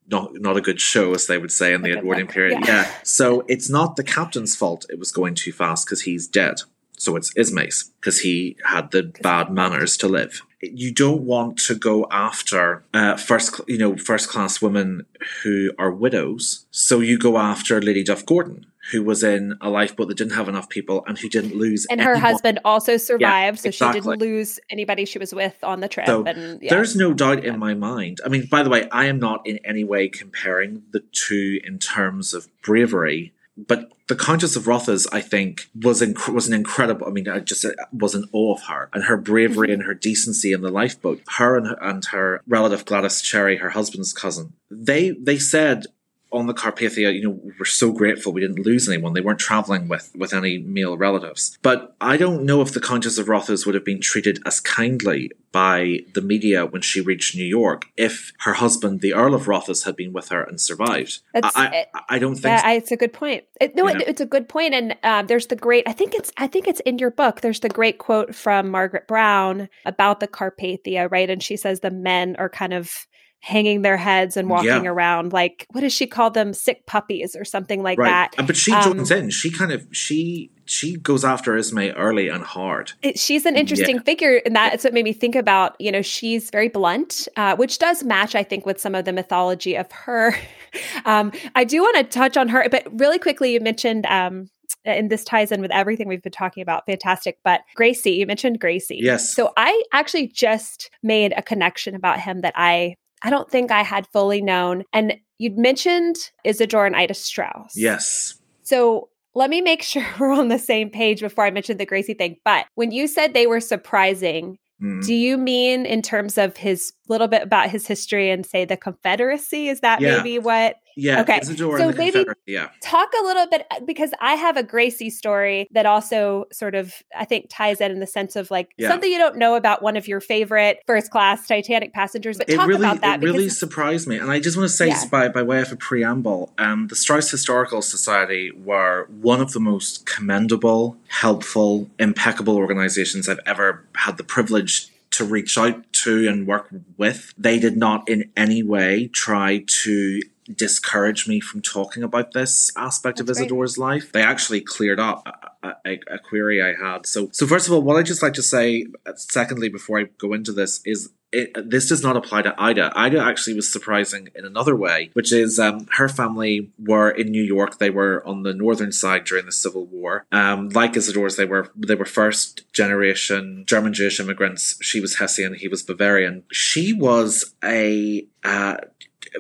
Speaker 2: not not a good show, as they would say in the Edwardian period. Yeah. yeah. So it's not the captain's fault it was going too fast because he's dead. So it's Ismay's because he had the bad manners to live you don't want to go after uh, first, you know, first class women who are widows. So you go after Lady Duff Gordon, who was in a lifeboat that didn't have enough people and who didn't lose.
Speaker 1: And anyone. her husband also survived, yeah, so exactly. she didn't lose anybody she was with on the trip. So and,
Speaker 2: yeah. there's no doubt in my mind. I mean, by the way, I am not in any way comparing the two in terms of bravery but the Countess of Rothes, I think, was inc- was an incredible. I mean, I just uh, was in awe of her and her bravery mm-hmm. and her decency in the lifeboat. Her and her, and her relative Gladys Cherry, her husband's cousin, they they said on the Carpathia, you know, we're so grateful we didn't lose anyone. They weren't traveling with, with any male relatives. But I don't know if the Countess of Rothes would have been treated as kindly by the media when she reached New York if her husband, the Earl of Rothes, had been with her and survived. I, I, I, don't think
Speaker 1: yeah, it's a good point. It, no, it, it's a good point. And um, there's the great, I think it's, I think it's in your book. There's the great quote from Margaret Brown about the Carpathia, right? And she says the men are kind of hanging their heads and walking yeah. around like what does she call them sick puppies or something like right.
Speaker 2: that but she um, joins in she kind of she she goes after Ismay early and hard.
Speaker 1: It, she's an interesting yeah. figure, and that's what made me think about. You know, she's very blunt, uh, which does match, I think, with some of the mythology of her. um, I do want to touch on her, but really quickly, you mentioned. Um, and this ties in with everything we've been talking about. Fantastic. But Gracie, you mentioned Gracie.
Speaker 2: Yes.
Speaker 1: So I actually just made a connection about him that I I don't think I had fully known. And you'd mentioned Isidor and Ida Straus.
Speaker 2: Yes.
Speaker 1: So let me make sure we're on the same page before I mention the Gracie thing. But when you said they were surprising, mm. do you mean in terms of his little bit about his history and say the Confederacy? Is that yeah. maybe what
Speaker 2: yeah.
Speaker 1: Okay. So maybe
Speaker 2: yeah.
Speaker 1: talk a little bit uh, because I have a Gracie story that also sort of I think ties in in the sense of like yeah. something you don't know about one of your favorite first class Titanic passengers. But
Speaker 2: it
Speaker 1: talk
Speaker 2: really,
Speaker 1: about that.
Speaker 2: It really surprised me, and I just want to say yeah. by by way of a preamble, um, the Straus Historical Society were one of the most commendable, helpful, impeccable organizations I've ever had the privilege to reach out to and work with. They did not in any way try to discourage me from talking about this aspect
Speaker 1: That's
Speaker 2: of
Speaker 1: great.
Speaker 2: Life. They actually cleared up a, a, a query I had. So, so first of all, what I just like to say, uh, secondly, before I go into this, is it, this does not apply to Ida. Ida actually was surprising in another way, which is um, her family were in New York. They were on the northern side during the Civil War. Um, like Isidore's, they were they were first generation German Jewish immigrants. She was Hessian, he was Bavarian. She was a uh,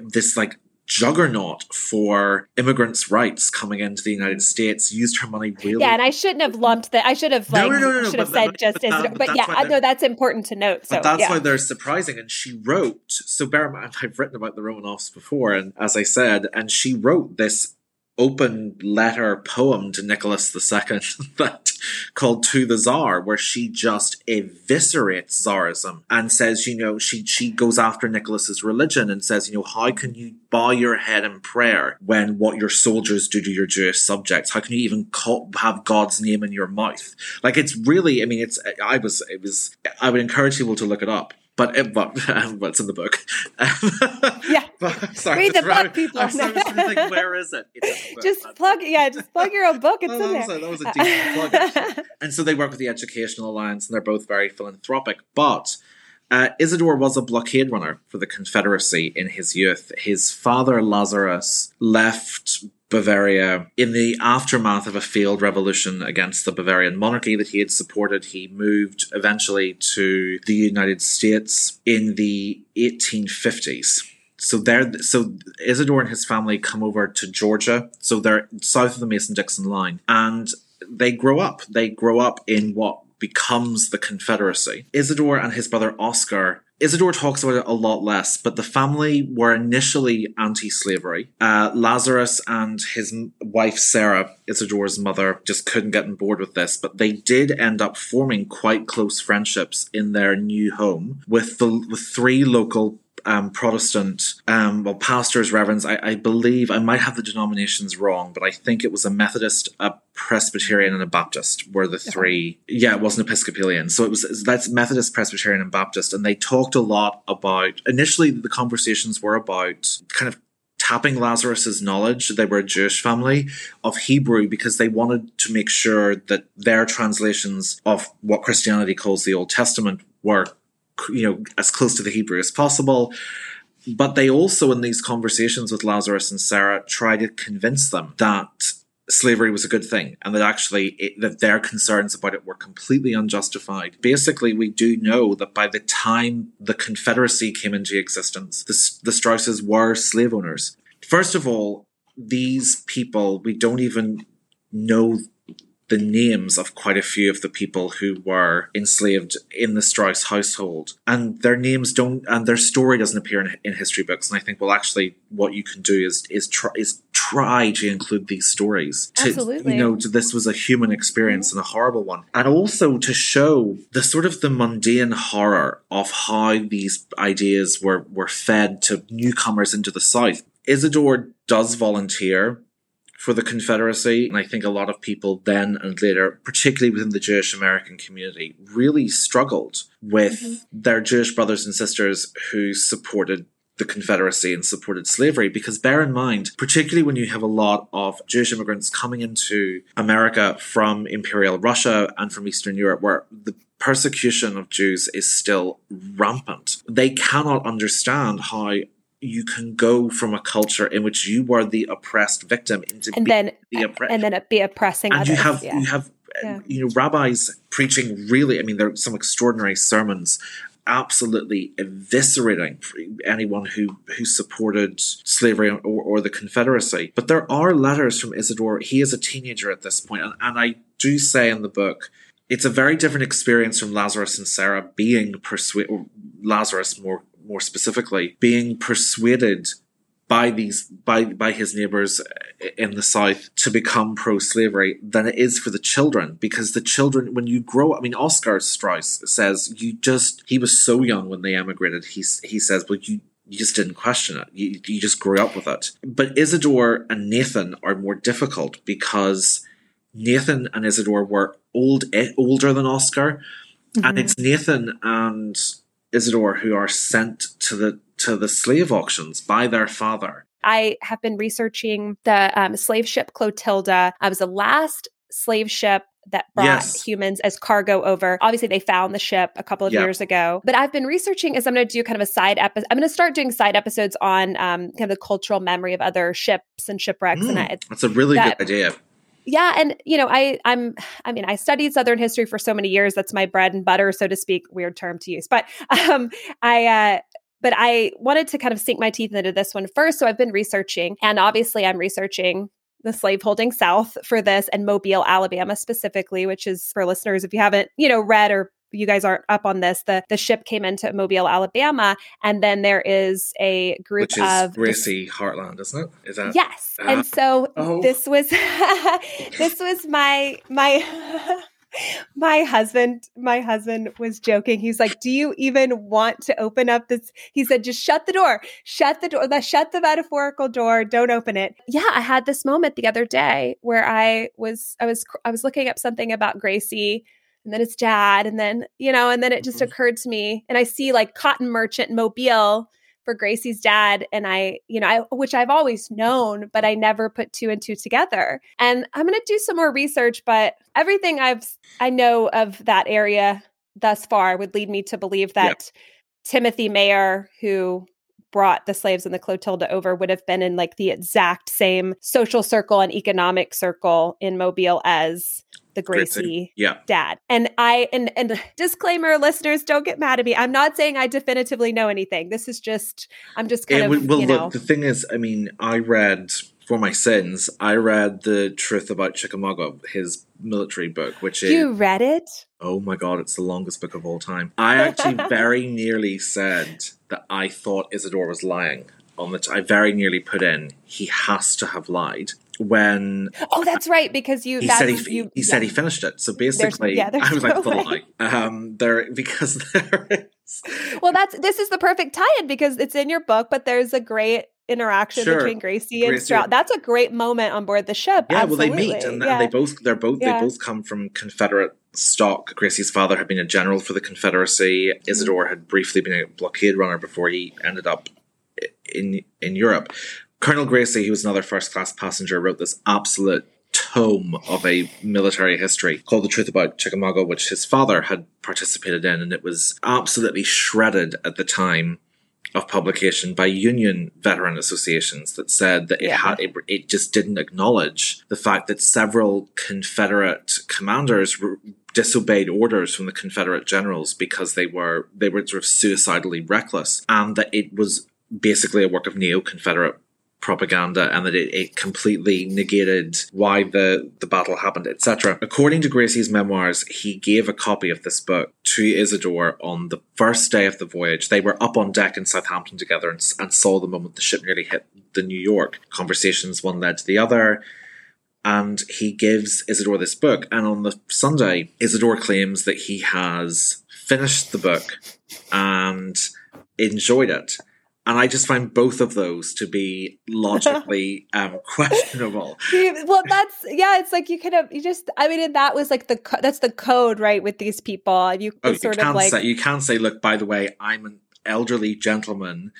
Speaker 2: this like juggernaut for immigrants' rights coming into the United States. Used her money really.
Speaker 1: Yeah, and I shouldn't have lumped that. I should have like
Speaker 2: no, no, no, no,
Speaker 1: should have said
Speaker 2: but-
Speaker 1: just
Speaker 2: but
Speaker 1: as,
Speaker 2: that-
Speaker 1: but,
Speaker 2: but
Speaker 1: yeah, I know that's important to note. So
Speaker 2: But that's
Speaker 1: yeah.
Speaker 2: why they're surprising. And she wrote, so bear in mind, I've written about the Romanovs before, and as I said, and she wrote this open letter poem to Nicholas II that called To the Tsar, where she just eviscerates Tsarism and says, you know, she she goes after Nicholas's religion and says, you know, how can you bow your head in prayer when what your soldiers do to your Jewish subjects? How can you even call, have God's name in your mouth? Like it's really, I mean, it's I was it was I would encourage people to look it up. But it, but it's in the book.
Speaker 1: Yeah.
Speaker 2: But, sorry,
Speaker 1: Read the
Speaker 2: it's right.
Speaker 1: book, people.
Speaker 2: I'm sorry, I was trying to think, where is it? Book.
Speaker 1: just plug yeah, just plug your own book. It's
Speaker 2: Oh,
Speaker 1: in
Speaker 2: that, was
Speaker 1: there.
Speaker 2: a, that was a decent plug. actually. And so they work with the Educational Alliance, and they're both very philanthropic. But uh, Isidore was a blockade runner for the Confederacy in his youth. His father, Lazarus, left Bavaria in the aftermath of a failed revolution against the Bavarian monarchy that he had supported. He moved eventually to the United States in the 1850s. So there, so Isidore and his family come over to Georgia. So they're south of the Mason-Dixon line, and they grow up. They grow up in what becomes the Confederacy. Isidore and his brother Oscar. Isidore talks about it a lot less, but the family were initially anti-slavery. Uh, Lazarus and his wife Sarah, Isidore's mother, just couldn't get on board with this, but they did end up forming quite close friendships in their new home with the with three local um, Protestant, um, well, pastors, reverends. I, I believe I might have the denominations wrong, but I think it was a Methodist, a Presbyterian, and a Baptist were the three. Yeah, it wasn't Episcopalian, so it was that's Methodist, Presbyterian, and Baptist, and they talked a lot about. Initially, the conversations were about kind of tapping Lazarus's knowledge. They were a Jewish family of Hebrew because they wanted to make sure that their translations of what Christianity calls the Old Testament were you know as close to the Hebrew as possible. But they also, in these conversations with Lazarus and Sarah, try to convince them that slavery was a good thing and that actually it, that their concerns about it were completely unjustified. Basically, we do know that by the time the Confederacy came into existence, the, the Strauses were slave owners. First of all, these people, we don't even know the names of quite a few of the people who were enslaved in the Straus household. And their names don't, and their story doesn't appear in, in history books. And I think, well, actually, what you can do is is try is try to include these stories. To,
Speaker 1: Absolutely.
Speaker 2: you know, to, this was a human experience mm-hmm. and a horrible one, and also to show the sort of the mundane horror of how these ideas were were fed to newcomers into the South. Isidore does volunteer for the Confederacy. And I think a lot of people then and later, particularly within the Jewish American community, really struggled with mm-hmm. their Jewish brothers and sisters who supported the Confederacy and supported slavery. Because bear in mind, particularly when you have a lot of Jewish immigrants coming into America from Imperial Russia and from Eastern Europe, where the persecution of Jews is still rampant, they cannot understand how you can go from a culture in which you were the oppressed victim into
Speaker 1: and then
Speaker 2: the oppressed
Speaker 1: and then be oppressing
Speaker 2: and
Speaker 1: others.
Speaker 2: you have
Speaker 1: yeah.
Speaker 2: you have uh,
Speaker 1: Yeah.
Speaker 2: you know rabbis preaching really i mean there are some extraordinary sermons absolutely eviscerating anyone who who supported slavery or, or the confederacy but there are letters from isidore he is a teenager at this point and, and i do say in the book it's a very different experience from lazarus and sarah being persuaded lazarus more more specifically being persuaded by these by by his neighbors in the south to become pro-slavery than it is for the children. Because the children when you grow i mean oscar straus says you just he was so young when they emigrated he, he says well you you just didn't question it. You, you just grew up with it. But isidore and nathan are more difficult because nathan and isidore were old eh, older than oscar. And it's nathan and isidore who are sent to the to the slave auctions by their father
Speaker 1: I have been researching the um, slave ship Clotilda. I was the last slave ship that brought yes. humans as cargo over. Obviously, they found the ship a couple of yep. years ago. But I've been researching as I'm going to do kind of a side episode. I'm going to start doing side episodes on um, kind of the cultural memory of other ships and shipwrecks.
Speaker 2: Mm,
Speaker 1: and
Speaker 2: I, that's a really that, good idea.
Speaker 1: Yeah, and you know, I I'm I mean, I studied Southern history for so many years. That's my bread and butter, so to speak. Weird term to use, but um, I uh, but I wanted to kind of sink my teeth into this one first. So I've been researching, and obviously, I'm researching the slaveholding South for this and Mobile, Alabama specifically, which is for listeners, if you haven't, you know, read or you guys aren't up on this. The the ship came into Mobile, Alabama, and then there is a group
Speaker 2: Which is
Speaker 1: of
Speaker 2: Gracie Hartland, isn't it? Is that
Speaker 1: yes? And so oh. this was this was my my my husband my husband was joking he's like do you even want to open up this he said just shut the door shut the door shut the metaphorical door don't open it yeah i had this moment the other day where i was i was i was looking up something about gracie and then it's dad and then you know and then it just mm-hmm. occurred to me and i see like cotton merchant mobile for Gracie's dad and I, you know, I, which I've always known, but I never put two and two together. And I'm going to do some more research, but everything I've I know of that area thus far would lead me to believe that Timothy Meaher, who brought the slaves and the Clotilda over would have been in like the exact same social circle and economic circle in Mobile as the Gracie
Speaker 2: yeah.
Speaker 1: dad. And I and and disclaimer listeners don't get mad at me. I'm not saying I definitively know anything. This is just I'm just kind of well, you know. look,
Speaker 2: the thing is, I mean, I read for my sins, I read the truth about Chickamauga, his military book, which is
Speaker 1: You read it?
Speaker 2: Oh my god, it's the longest book of all time. I actually very nearly said that I thought Isidore was lying on the I very nearly put in he has to have lied when
Speaker 1: oh that's right because you
Speaker 2: he said he, you, he yeah. said he finished it so basically there's, yeah, I was like the lie um there because there is
Speaker 1: well that's this is the perfect tie-in because it's in your book but there's a great interaction sure. between Gracie and Gracie. Stroud. That's a great moment on board the ship.
Speaker 2: Yeah, Absolutely. well, they meet and, yeah. they both they're both yeah. they both come from Confederate stock. Gracie's father had been a general for the Confederacy. Mm-hmm. Isidore had briefly been a blockade runner before he ended up in in Europe. Colonel Gracie, who was another first class passenger, wrote this absolute tome of a military history called The Truth About Chickamauga, which his father had participated in, and it was absolutely shredded at the time of publication by union veteran associations that said that it yeah. had it, it, just didn't acknowledge the fact that several Confederate commanders re- disobeyed orders from the Confederate generals because they were they were sort of suicidally reckless, and that it was basically a work of neo-Confederate propaganda and that it, it completely negated why the, the battle happened, etc. According to Gracie's memoirs, he gave a copy of this book to Isidore on the first day of the voyage. They were up on deck in Southampton together and, and saw the moment the ship nearly hit the New York. Conversations one led to the other. And he gives Isidore this book. And on the Sunday, Isidore claims that he has finished the book and enjoyed it and I just find both of those to be logically um, questionable.
Speaker 1: well, that's yeah. It's like you could have you just. I mean, that was like the that's the code, right? With these people, you, oh, sort
Speaker 2: you
Speaker 1: of like
Speaker 2: say, you can say, look, by the way, I'm an elderly gentleman.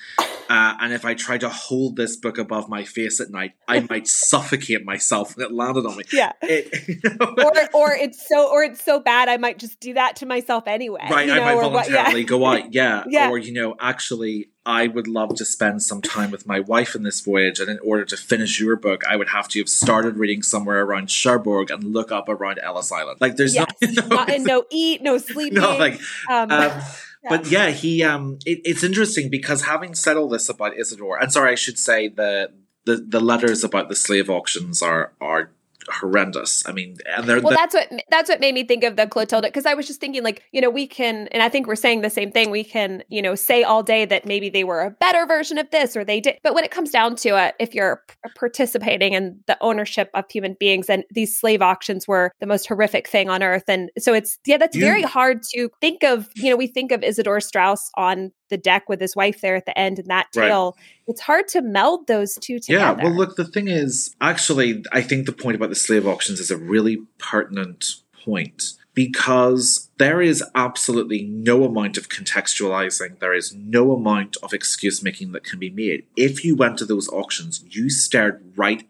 Speaker 2: Uh, and if I try to hold this book above my face at night, I might suffocate myself and it landed on me.
Speaker 1: Yeah. It, you know? Or or it's so or it's so bad I might just do that to myself anyway.
Speaker 2: Right.
Speaker 1: You
Speaker 2: know, I might voluntarily yeah. go out. Yeah. yeah. Or, you know, actually I would love to spend some time with my wife in this voyage, and in order to finish your book, I would have to have started reading somewhere around Cherbourg and look up around Ellis Island. Like, there's yes.
Speaker 1: no, no, Not, no eat, no sleeping. No, like,
Speaker 2: um, um, but yeah, he um, it, it's interesting because having said all this about Isidore, and sorry, I should say the the the letters about the slave auctions are are horrendous. I mean, and they're
Speaker 1: well. that's what that's what made me think of the Clotilda because I was just thinking like you know we can and I think we're saying the same thing. We can you know say all day that maybe they were a better version of this or they did, but when it comes down to it, if you're participating in the ownership of human beings, and these slave auctions were the most horrific thing on earth, and so it's yeah, that's you, very hard to think of. You know, we think of Isidore Straus on the deck with his wife there at the end and that tale. Right. It's hard to meld those two together.
Speaker 2: Yeah, well, look, the thing is, actually, I think the point about the slave auctions is a really pertinent point because there is absolutely no amount of contextualizing, there is no amount of excuse making that can be made. If you went to those auctions, you stared right,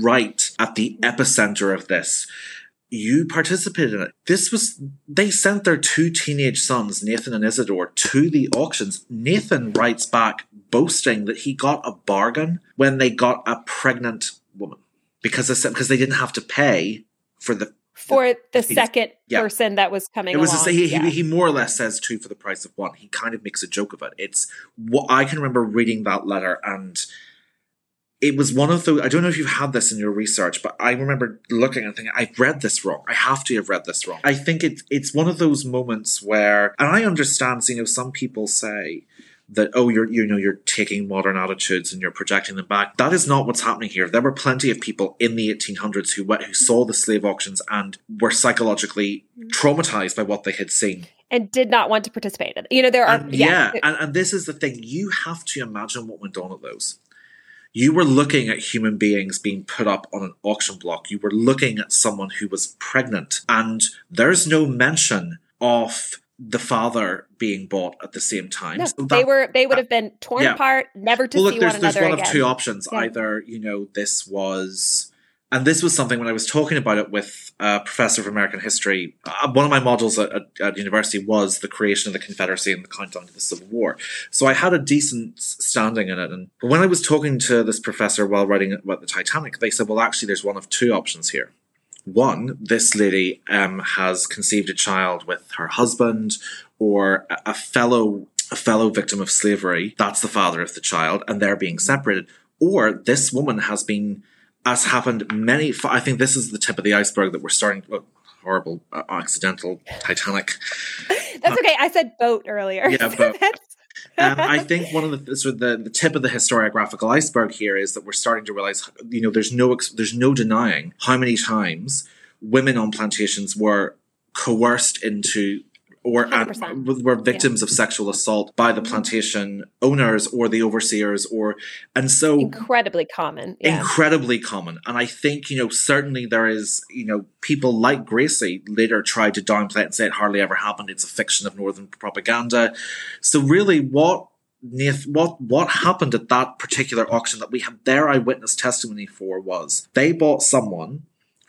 Speaker 2: right at the epicenter of this. You participated in it. This was, they sent their two teenage sons, Nathan and Isidore, to the auctions. Nathan writes back boasting that he got a bargain when they got a pregnant woman because they, because they didn't have to pay for the
Speaker 1: for the second yeah. person that was coming. It was along.
Speaker 2: A, he, yeah. he, he more or less says two for the price of one. He kind of makes a joke of it. It's what I can remember reading that letter and it was one of the I don't know if you've had this in your research, but I remember looking and thinking, I've read this wrong. I have to have read this wrong. I think it's it's one of those moments where and I understand, you know, some people say that oh you're you know you're taking modern attitudes and you're projecting them back. That is not what's happening here. There were plenty of people in the 1800s who went who saw the slave auctions and were psychologically traumatized by what they had seen.
Speaker 1: And did not want to participate in it. you know there are
Speaker 2: and, yeah, yeah and, and this is the thing. You have to imagine what went on at those you were looking at human beings being put up on an auction block. You were looking at someone who was pregnant. And there's no mention of the father being bought at the same time.
Speaker 1: No, so that, they were they would have been torn yeah. apart, never to well, look, see
Speaker 2: there's,
Speaker 1: one
Speaker 2: there's
Speaker 1: another
Speaker 2: one
Speaker 1: again.
Speaker 2: of two options. Yeah. Either you know this was, and this was something when I was talking about it with a professor of American history. Uh, one of my modules at, at, at, university was the creation of the Confederacy and the countdown to the Civil War. So I had a decent standing in it. And when I was talking to this professor while writing about the Titanic, they said, "Well, actually, there's one of two options here." One, this lady um, has conceived a child with her husband or a, fellow a fellow victim of slavery. That's the father of the child, and they're being separated. Or this woman has been, as happened many. I think this is the tip of the iceberg that we're starting. Well, horrible, uh, accidental Titanic.
Speaker 1: That's okay. I said boat earlier.
Speaker 2: Yeah, boat. um, I think one of the sort of the, the tip of the historiographical iceberg here is that we're starting to realize, you know, there's no there's no denying how many times women on plantations were coerced into or were victims yeah. of sexual assault by the mm-hmm. plantation owners or the overseers or and so
Speaker 1: incredibly common
Speaker 2: yeah. incredibly common and i think you know certainly there is you know people like gracie later tried to downplay it and say it hardly ever happened it's a fiction of northern propaganda so really what what what happened at that particular auction that we have their eyewitness testimony for was they bought someone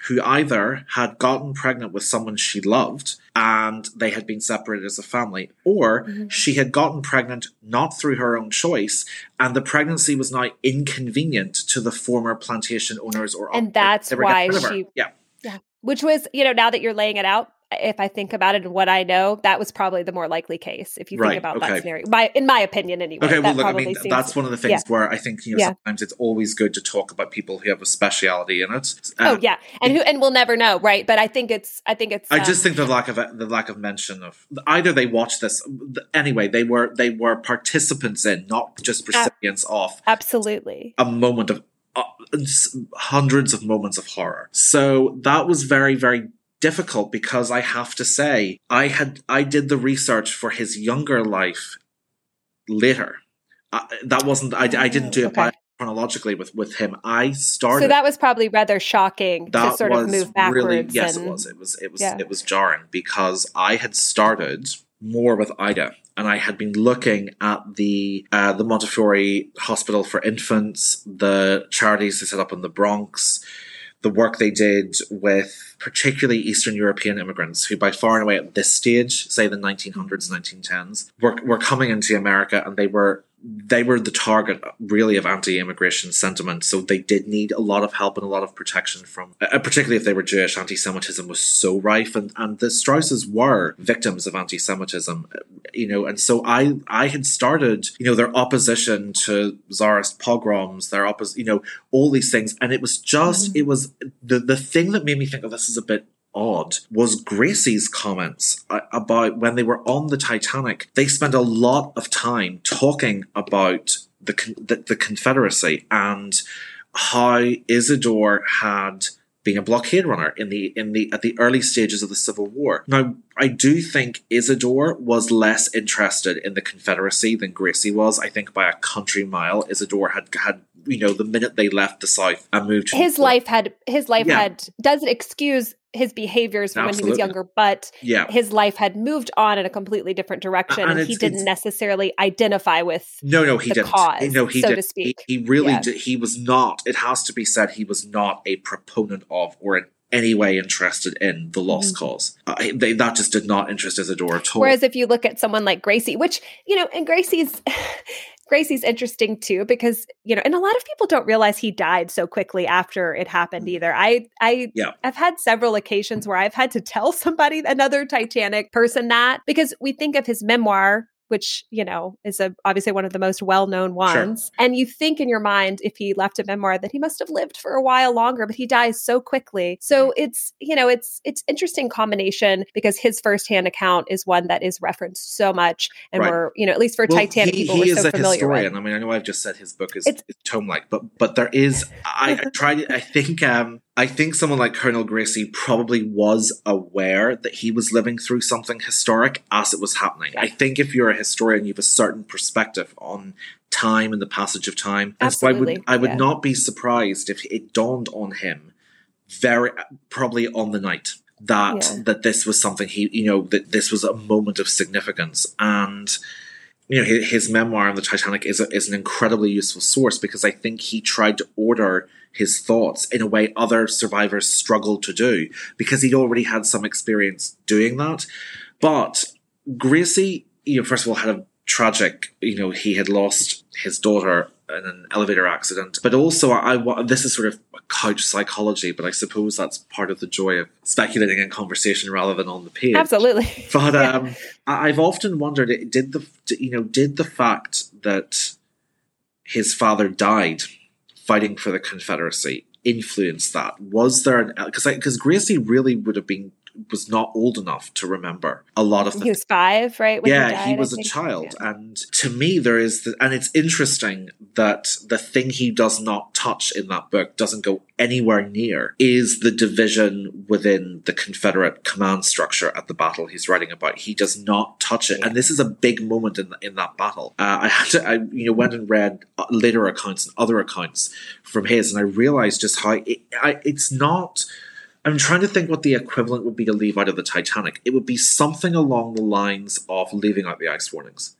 Speaker 2: who either had gotten pregnant with someone she loved and they had been separated as a family, or mm-hmm. she had gotten pregnant not through her own choice, and the pregnancy was now inconvenient to the former plantation owners or
Speaker 1: and that's why she yeah. Yeah. Which was you know now that you're laying it out if I think about it and what I know, that was probably the more likely case. If you right, think about okay. that scenario, my in my opinion, anyway.
Speaker 2: Okay, well, look, I mean, that's one of the things yeah. where I think you know yeah. sometimes it's always good to talk about people who have a speciality in it.
Speaker 1: oh um, yeah, and who and we'll never know, right? But I think it's, I think it's.
Speaker 2: I um, just think the lack of the lack of mention of either they watched this anyway. They were they were participants in, not just recipients uh, of.
Speaker 1: Absolutely.
Speaker 2: A moment of uh, hundreds of moments of horror. So that was very, very difficult because I have to say I had I did the research for his younger life later. Uh, that wasn't I, I didn't do it okay. chronologically with with him. I started.
Speaker 1: So that was probably rather shocking that to sort of move backwards. Really,
Speaker 2: yes, and, it was. It was. It was. Yeah. It was jarring because I had started more with Ida, and I had been looking at the uh, the Montefiore Hospital for Infants, the charities they set up in the Bronx the work they did with particularly Eastern European immigrants who by far and away at this stage, say the 1900s, 1910s, were, were coming into America and they were they were the target really of anti-immigration sentiment. So they did need a lot of help and a lot of protection from uh, particularly if they were jewish anti-semitism was so rife. And, and the strauses were victims of anti-semitism you know. And so i i had started you know their opposition to tsarist pogroms their oppos you know all these things. And it was just mm-hmm. it was the the thing that made me think of oh, this is a bit odd was Gracie's comments uh, about when they were on the Titanic. They spent a lot of time talking about the, the, the Confederacy and how Isidore had being a blockade runner in the in the at the early stages of the Civil War. Now, I do think Isidore was less interested in the Confederacy than Gracie was. I think by a country mile, Isidore had had you know the minute they left the South and moved.
Speaker 1: His life had his life yeah. had doesn't excuse his behaviors from Absolutely. when he was younger, but
Speaker 2: yeah.
Speaker 1: his life had moved on in a completely different direction, and, and he didn't necessarily identify with.
Speaker 2: No, no, he didn't.
Speaker 1: Cause,
Speaker 2: no, he
Speaker 1: so
Speaker 2: did.
Speaker 1: to speak.
Speaker 2: He, he really yeah. did. He was not. It has to be said, he was not a proponent of or an any way interested in the lost mm-hmm. cause. Uh, they, that just did not interest Isidore at all.
Speaker 1: Whereas if you look at someone like Gracie, which, you know, and Gracie's. Gracie's interesting too because you know, and a lot of people don't realize he died so quickly after it happened mm. either. I I
Speaker 2: yeah.
Speaker 1: I've had several occasions where I've had to tell somebody another Titanic person that because we think of his memoir which you know is a, obviously one of the most well-known ones sure. and you think in your mind if he left a memoir that he must have lived for a while longer but he dies so quickly so it's you know it's it's interesting combination because his firsthand account is one that is referenced so much and right. we're you know at least for well, titanic he, people he we're is so a historian
Speaker 2: with. i mean i know i've just said his book is, is tome-like but but there is i, I tried i think um I think someone like Colonel Gracie probably was aware that he was living through something historic as it was happening. I think if you're a historian, you have a certain perspective on time and the passage of time.
Speaker 1: Absolutely.
Speaker 2: so I would I would yeah. not be surprised if it dawned on him very probably on the night that yeah. that this was something he you know that this was a moment of significance and you know his, his memoir on the Titanic is a, is an incredibly useful source because I think he tried to order his thoughts in a way other survivors struggled to do because he'd already had some experience doing that. But Gracie, you know, first of all, had a tragic, you know, he had lost his daughter in an elevator accident. But also, I, I this is sort of a couch psychology, but I suppose that's part of the joy of speculating in conversation rather than on the page.
Speaker 1: Absolutely.
Speaker 2: But yeah. um, I've often wondered, did the you know did the fact that his father died fighting for the Confederacy influenced that? Was there an because because Gracie really would have been was not old enough to remember a lot of.
Speaker 1: The, he was five, right?
Speaker 2: yeah, he, died, he was a child, yeah. and to me, there is, the, and it's interesting that the thing he does not touch in that book doesn't go anywhere near is the division within the Confederate command structure at the battle he's writing about. He does not touch it, yeah. and this is a big moment in in that battle. Uh, I had to, I you know, went and read later accounts and other accounts from his, and I realized just how it, I, it's not I'm trying to think what the equivalent would be to leave out of the Titanic. It would be something along the lines of leaving out the ice warnings.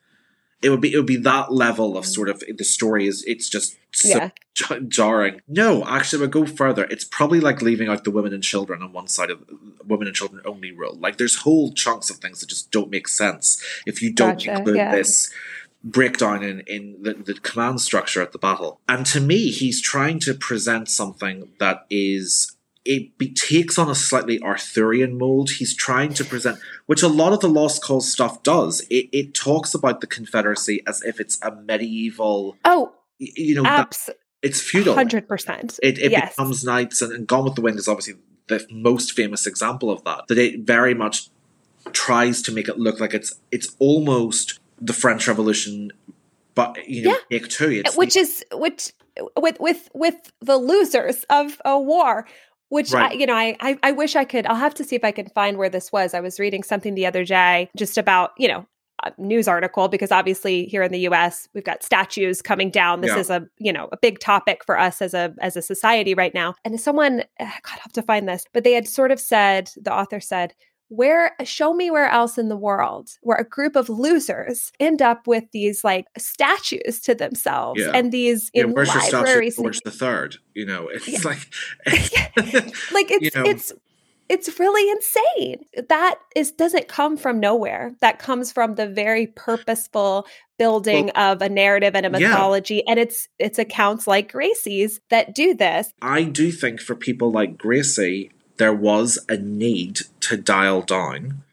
Speaker 2: It would be it would be that level of sort of the story is it's just so yeah. j- jarring. No, actually, would go further. It's probably like leaving out the women and children on one side of women and children only rule. Like there's whole chunks of things that just don't make sense if you don't gotcha, include yeah. this breakdown in, in the, the command structure at the battle. And to me, he's trying to present something that is it be, takes on a slightly Arthurian mold. He's trying to present, which a lot of the Lost Cause stuff does. It, it talks about the Confederacy as if it's a medieval.
Speaker 1: Oh,
Speaker 2: you know,
Speaker 1: abs-
Speaker 2: it's feudal.
Speaker 1: Hundred percent.
Speaker 2: It, it yes. becomes knights, and, and Gone with the Wind is obviously the most famous example of that. That it very much tries to make it look like it's it's almost the French Revolution, but you know, yeah. take two. It's
Speaker 1: which
Speaker 2: the,
Speaker 1: is which with with with the losers of a war which right. I, you know I, I, I wish i could i'll have to see if i can find where this was i was reading something the other day just about you know a news article because obviously here in the US we've got statues coming down this yeah. is a you know a big topic for us as a as a society right now and someone god I have to find this but they had sort of said the author said where show me where else in the world where a group of losers end up with these like statues to themselves yeah. and these
Speaker 2: yeah,
Speaker 1: in
Speaker 2: where's
Speaker 1: libraries
Speaker 2: George the Third? You know, it's
Speaker 1: yeah.
Speaker 2: like
Speaker 1: like it's you know, it's it's really insane. That is doesn't come from nowhere. That comes from the very purposeful building well, of a narrative and a mythology yeah. and it's it's accounts like Gracie's that do this.
Speaker 2: I do think for people like Gracie there was a need to dial down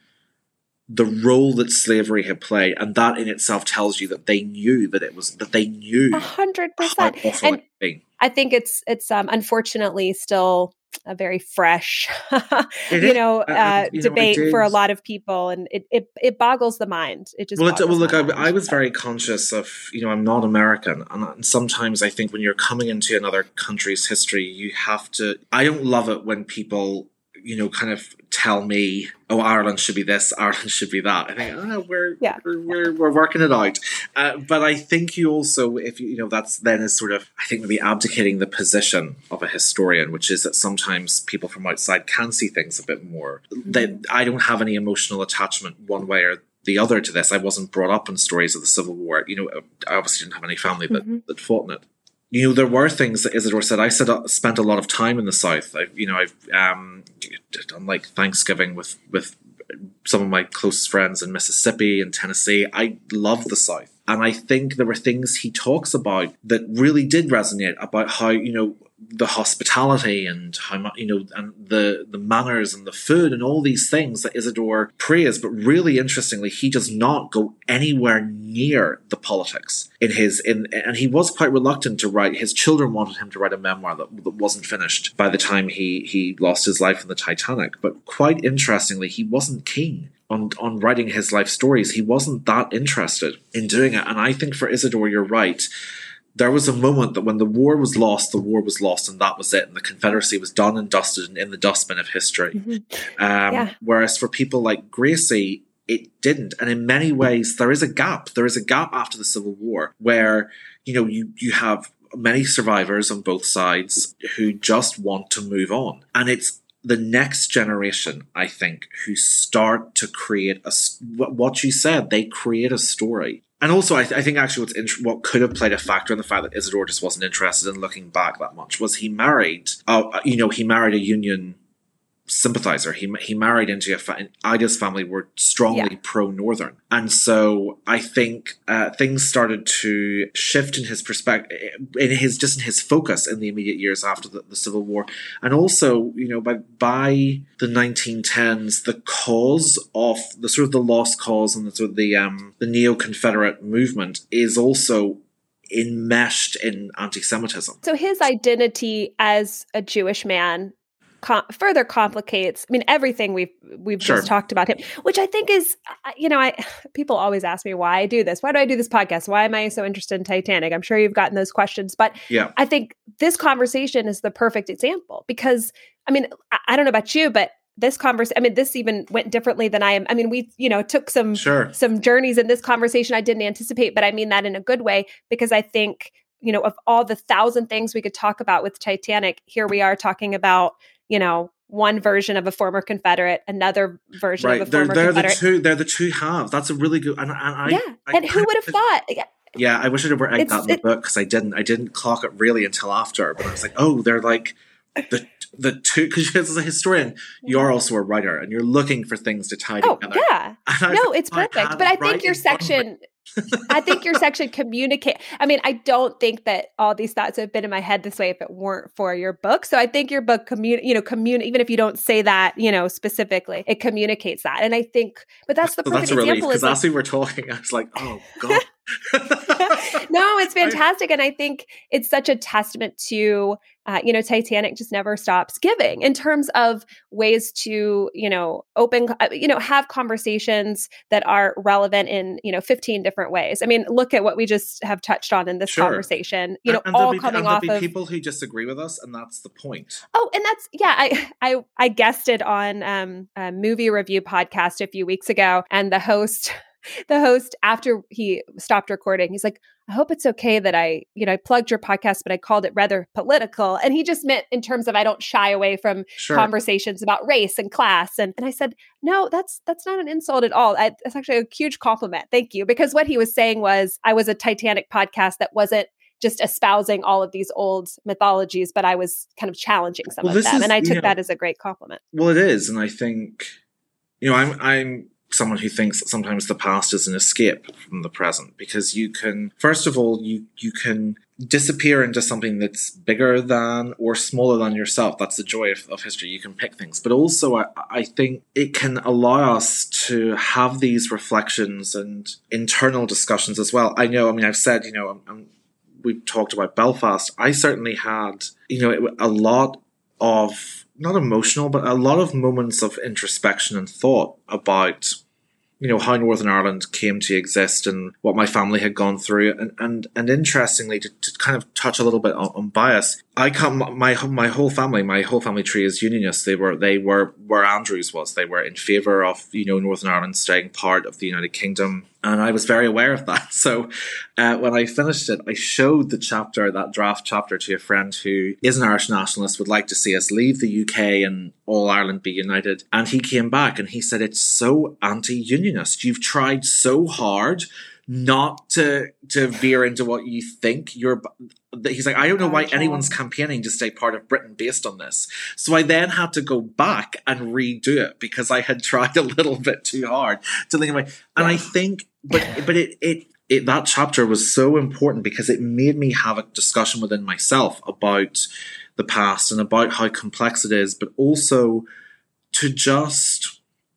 Speaker 2: the role that slavery had played, and that in itself tells you that they knew that it was that they knew
Speaker 1: hundred percent. And I think it's it's um, unfortunately still a very fresh, you know, uh, uh, you debate know, for a lot of people, and it, it it boggles the mind. It just
Speaker 2: well, it, well, look, I, I, was very conscious of you know I'm not American, and sometimes I think when you're coming into another country's history, you have to. I don't love it when people you know, kind of tell me, oh, Ireland should be this, Ireland should be that. I think, oh, we're,
Speaker 1: yeah.
Speaker 2: we're, we're, we're working it out. Uh, but I think you also, if you, you know, that's then is sort of, I think maybe abdicating the position of a historian, which is that sometimes people from outside can see things a bit more. Mm-hmm. That I don't have any emotional attachment one way or the other to this. I wasn't brought up in stories of the Civil War. You know, I obviously didn't have any family that, mm-hmm. that fought in it you know, there were things that Isidore said. I said uh, spent a lot of time in the South. I, you know, I've um, done like Thanksgiving with with some of my closest friends in Mississippi and Tennessee. I love the South. And I think there were things he talks about that really did resonate about how, you know, the hospitality and how much you know and the the manners and the food and all these things that Isidore praised. But really interestingly he does not go anywhere near the politics in his in and he was quite reluctant to write. His children wanted him to write a memoir that, that wasn't finished by the time he he lost his life in the Titanic. But quite interestingly he wasn't keen on on writing his life stories. He wasn't that interested in doing it. And I think for Isidore you're right there was a moment that when the war was lost, the war was lost, and that was it. And the Confederacy was done and dusted and in the dustbin of history. Mm-hmm. Um, yeah. Whereas for people like Gracie, it didn't. And in many ways, there is a gap. There is a gap after the Civil War where, you know, you, you have many survivors on both sides who just want to move on. And it's the next generation, I think, who start to create a, what you said, they create a story and also, I, th- I, think actually what's int- what could have played a factor in the fact that Isidor just wasn't interested in looking back that much was he married, uh, you know, he married a Union sympathizer. He he married into a fa- Ida's family were strongly yeah. pro Northern, and so I think uh, things started to shift in his perspective, in his just in his focus in the immediate years after the, the, Civil War, and also you know by by the 1910s, the cause of the sort of the lost cause and the sort of the um the neo Confederate movement is also enmeshed in anti-Semitism.
Speaker 1: So his identity as a Jewish man com- further complicates. I mean, everything we've we've sure. just talked about him, which I think is, you know, I people always ask me why I do this. Why do I do this podcast? Why am I so interested in Titanic? I'm sure you've gotten those questions, but
Speaker 2: yeah,
Speaker 1: I think this conversation is the perfect example because, I mean, I, I don't know about you, but this conversation i mean this even went differently than i am i mean we you know took some
Speaker 2: sure.
Speaker 1: some journeys in this conversation i didn't anticipate but i mean that in a good way because i think you know of all the thousand things we could talk about with titanic here we are talking about you know, one version of a former Confederate, another version right. of a
Speaker 2: they're,
Speaker 1: former
Speaker 2: they're
Speaker 1: Confederate.
Speaker 2: The two, they're the two halves. That's a really good. And, and I,
Speaker 1: yeah,
Speaker 2: I,
Speaker 1: and who would have thought?
Speaker 2: Yeah, I wish I'd have read that in the it, book because I didn't. I didn't clock it really until after. But I was like, oh, they're like the the two. Because as a historian, you're also a writer, and you're looking for things to tie
Speaker 1: oh,
Speaker 2: together.
Speaker 1: Yeah, no, it's perfect. But I think your section I think your section communicate. I mean, I don't think that all these thoughts have been in my head this way if it weren't for your book. So I think your book commun, you know, commun, even if you don't say that, you know, specifically, it communicates that. And I think, but that's the perfect
Speaker 2: that's
Speaker 1: example.
Speaker 2: Because like, as we were talking, I was like, oh god.
Speaker 1: no, it's fantastic, and I think it's such a testament to uh, you know, Titanic just never stops giving in terms of ways to, you know, open, uh, you know, have conversations that are relevant in, you know, 15 different ways. I mean, look at what we just have touched on in this sure. conversation, you know,
Speaker 2: and, and
Speaker 1: all
Speaker 2: be,
Speaker 1: coming off of
Speaker 2: people who disagree with us. And that's the point.
Speaker 1: Oh, and that's, yeah, I, I, I guested on um, a movie review podcast a few weeks ago and the host, the host after he stopped recording he's like i hope it's okay that i you know i plugged your podcast but i called it rather political and he just meant in terms of i don't shy away from sure. conversations about race and class and, and i said no that's that's not an insult at all. I, that's actually a huge compliment. Thank you. Because what he was saying was i was a titanic podcast that wasn't just espousing all of these old mythologies but i was kind of challenging some well, of them is, and i took know, that as a great compliment.
Speaker 2: Well it is and i think you know i'm i'm someone who thinks that sometimes the past is an escape from the present because you can first of all you you can disappear into something that's bigger than or smaller than yourself. That's the joy of, of history. You can pick things. But also I, I think it can allow us to have these reflections and internal discussions as well. I know i mean i've said you know I'm, I'm, we've talked about belfast. I certainly had you know a lot of not emotional, but a lot of moments of introspection and thought about you know how Northern Ireland came to exist and what my family had gone through, and and and interestingly, to, to kind of touch a little bit on, on, bias, I come my my whole family, my whole family tree is Unionist. They were they were where Andrews was. They were in favour of you know Northern Ireland staying part of the United Kingdom, and I was very aware of that. So uh, when I finished it, I showed the chapter, that draft chapter, to a friend who is an Irish nationalist, would like to see us leave the UK and all Ireland be united, and he came back and he said it's so anti-union unionist. You've tried so hard not to to veer into what you think you're he's like i don't know why anyone's campaigning to stay part of britain based on this. So i then had to go back and redo it because i had tried a little bit too hard to think about and i think but but it it it, that chapter was so important because it made me have a discussion within myself about the past and about how complex it is, but also to just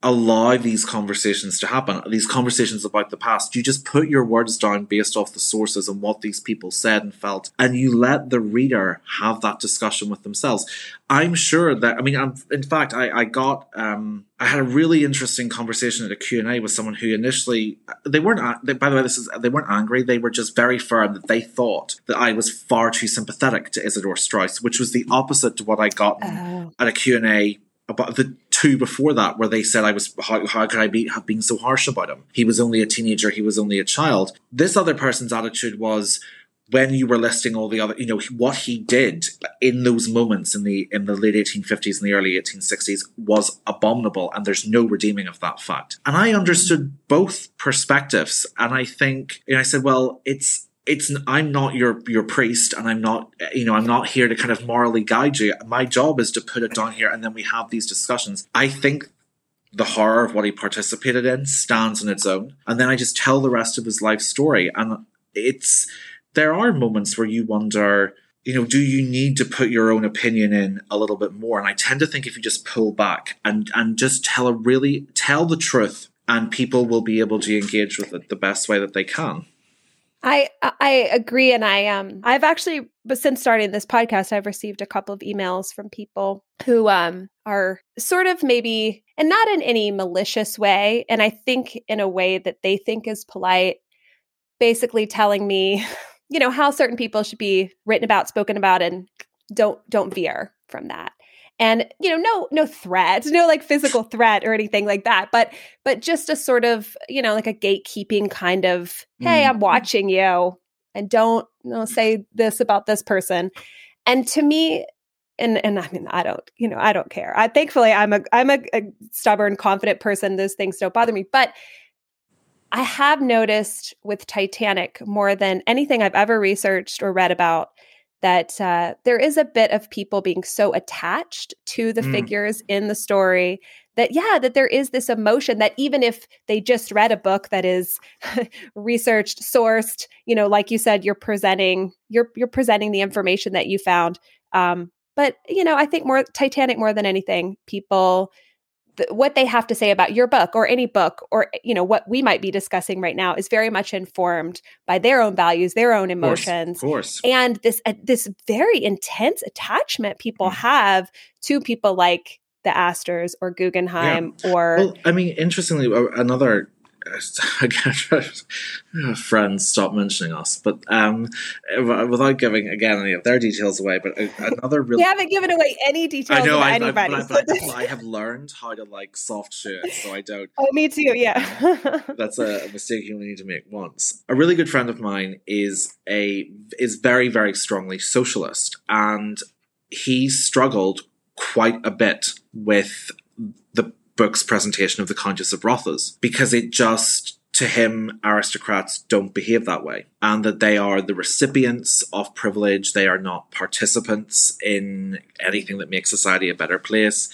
Speaker 2: allow these conversations to happen, these conversations about the past. You just put your words down based off the sources and what these people said and felt, and you let the reader have that discussion with themselves. I'm sure that, I mean, I'm, in fact, I, I got, um, I had a really interesting conversation at a Q&A with someone who initially, they weren't, they, by the way, this is, they weren't angry. They were just very firm that they thought that I was far too sympathetic to Isidor Straus, which was the opposite to what I got oh. at a Q&A about the two before that where they said I was how, how could I be have been so harsh about him? He was only a teenager, he was only a child. This other person's attitude was when you were listing all the other you know what he did in those moments in the in the late 1850s and the early 1860s was abominable and there's no redeeming of that fact and i understood both perspectives and i think and i said well it's it's I'm not your your priest and I'm not you know I'm not here to kind of morally guide you. My job is to put it down here and then we have these discussions. I think the horror of what he participated in stands on its own and then I just tell the rest of his life story and it's there are moments where you wonder you know, do you need to put your own opinion in a little bit more? And I tend to think if you just pull back and and just tell a really tell the truth, and people will be able to engage with it the best way that they can.
Speaker 1: I I agree, and I um I've actually, but since starting this podcast, I've received a couple of emails from people who um are sort of maybe, and not in any malicious way, and I think in a way that they think is polite, basically telling me, you know, how certain people should be written about, spoken about, and don't don't veer from that and you know no no threat no like physical threat or anything like that but but just a sort of you know like a gatekeeping kind of hey mm. i'm watching you and don't you know, say this about this person. And to me and and i mean i don't you know i don't care. I thankfully i'm a i'm a, a stubborn confident person. Those things don't bother me but i have noticed with titanic more than anything i've ever researched or read about that uh, there is a bit of people being so attached to the mm. figures in the story that yeah that there is this emotion that even if they just read a book that is researched sourced you know like you said you're presenting you're you're presenting the information that you found um, but you know i think more titanic more than anything people what they have to say about your book or any book or you know what we might be discussing right now is very much informed by their own values their own emotions
Speaker 2: of course,
Speaker 1: of course. and this uh, this very intense attachment people mm. have to people like the astors or guggenheim yeah. or
Speaker 2: well i mean interestingly another friends stop mentioning us, but um, without giving again any of their details away, but another really
Speaker 1: we haven't given away any details. I know, I, anybody. I,
Speaker 2: but, I, I, have learned how to like soft shoe it, so I don't.
Speaker 1: Oh, me too. Yeah,
Speaker 2: that's a, a mistake you only need to make once. A really good friend of mine is a is very very strongly socialist, and he struggled quite a bit with book's presentation of the Countess of Rothes because it just to him, aristocrats don't behave that way, and that they are the recipients of privilege. They are not participants in anything that makes society a better place.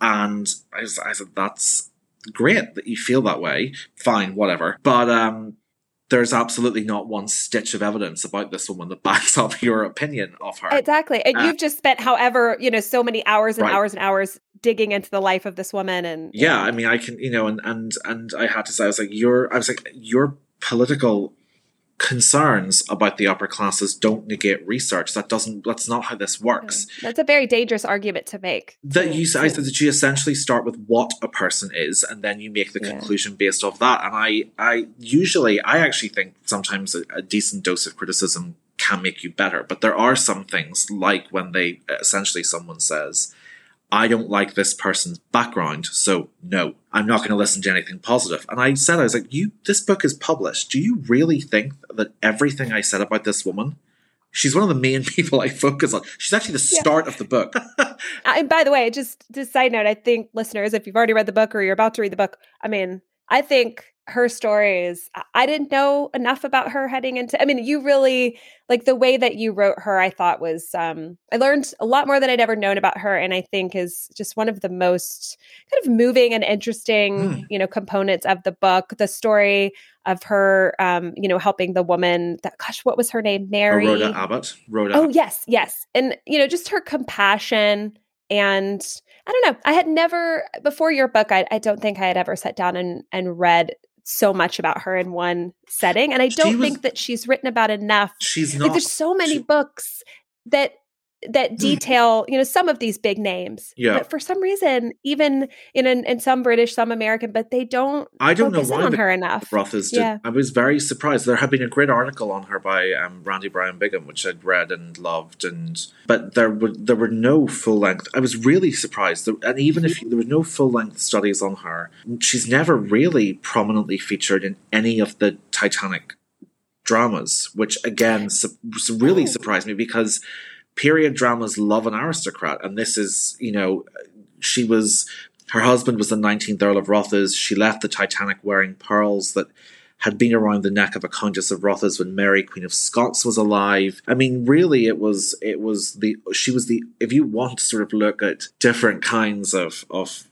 Speaker 2: And I, I said, that's great that you feel that way. Fine, whatever. But um, there's absolutely not one stitch of evidence about this woman that backs up your opinion of her.
Speaker 1: Exactly. And uh, you've just spent however, you know, so many hours and right. hours and hours digging into the life of this woman and
Speaker 2: Yeah, I mean I can you know and and and I had to say I was like your I was like your political concerns about the upper classes don't negate research. That doesn't. That's not how this works.
Speaker 1: Mm, that's a very dangerous argument to make.
Speaker 2: That you, I said that you essentially start with what a person is, and then you make the
Speaker 1: Yeah.
Speaker 2: conclusion based off that. And I, I usually, I actually think sometimes a, a decent dose of criticism can make you better. But there are some things like when they essentially someone says. I don't like this person's background, so no, I'm not going to listen to anything positive. And I said, I was like, you, this book is published. Do you really think that everything I said about this woman, she's one of the main people I focus on. She's actually the
Speaker 1: Yeah.
Speaker 2: start of the book.
Speaker 1: And by the way, just just side note, I think listeners, if you've already read the book or you're about to read the book, I mean, I think her stories I- didn't know enough about her heading into I mean, you really like the way that you wrote her, I thought was um I learned a lot more than I'd ever known about her and I think is just one of the most kind of moving and interesting,
Speaker 2: Mm.
Speaker 1: you know, components of the book. The story of her um, you know, helping the woman that gosh, what was her name? Mary.
Speaker 2: Rhoda Abbott. Rhoda.
Speaker 1: Oh yes, yes. And you know, just her compassion and I don't know. I had never before your book, I, I don't think I had ever sat down and, and read so much about her in one setting. And I don't
Speaker 2: was-
Speaker 1: think that she's written about enough.
Speaker 2: She's
Speaker 1: Like
Speaker 2: not.
Speaker 1: there's so many
Speaker 2: she-
Speaker 1: books that that detail, you know, some of these big names.
Speaker 2: Yeah.
Speaker 1: But for some reason, even in in, in some British, some American, but they don't
Speaker 2: I don't know why
Speaker 1: on her enough.
Speaker 2: Rothers did.
Speaker 1: Yeah.
Speaker 2: I was very surprised. There had been a great article on her by um, Randy Bryan Bigham, which I'd read and loved, and but there were there were no full length. I was really surprised, and even if there were no full length studies on her, she's never really prominently featured in any of the Titanic dramas, which again su- su- really
Speaker 1: Oh.
Speaker 2: surprised me because period dramas love an aristocrat, and this is you know she was her husband was the 19th Earl of Rothes. She left the Titanic wearing pearls that had been around the neck of a Countess of Rothes when Mary, Queen of Scots, was alive. I mean, really, it was it was the she was the if you want to sort of look at different kinds of of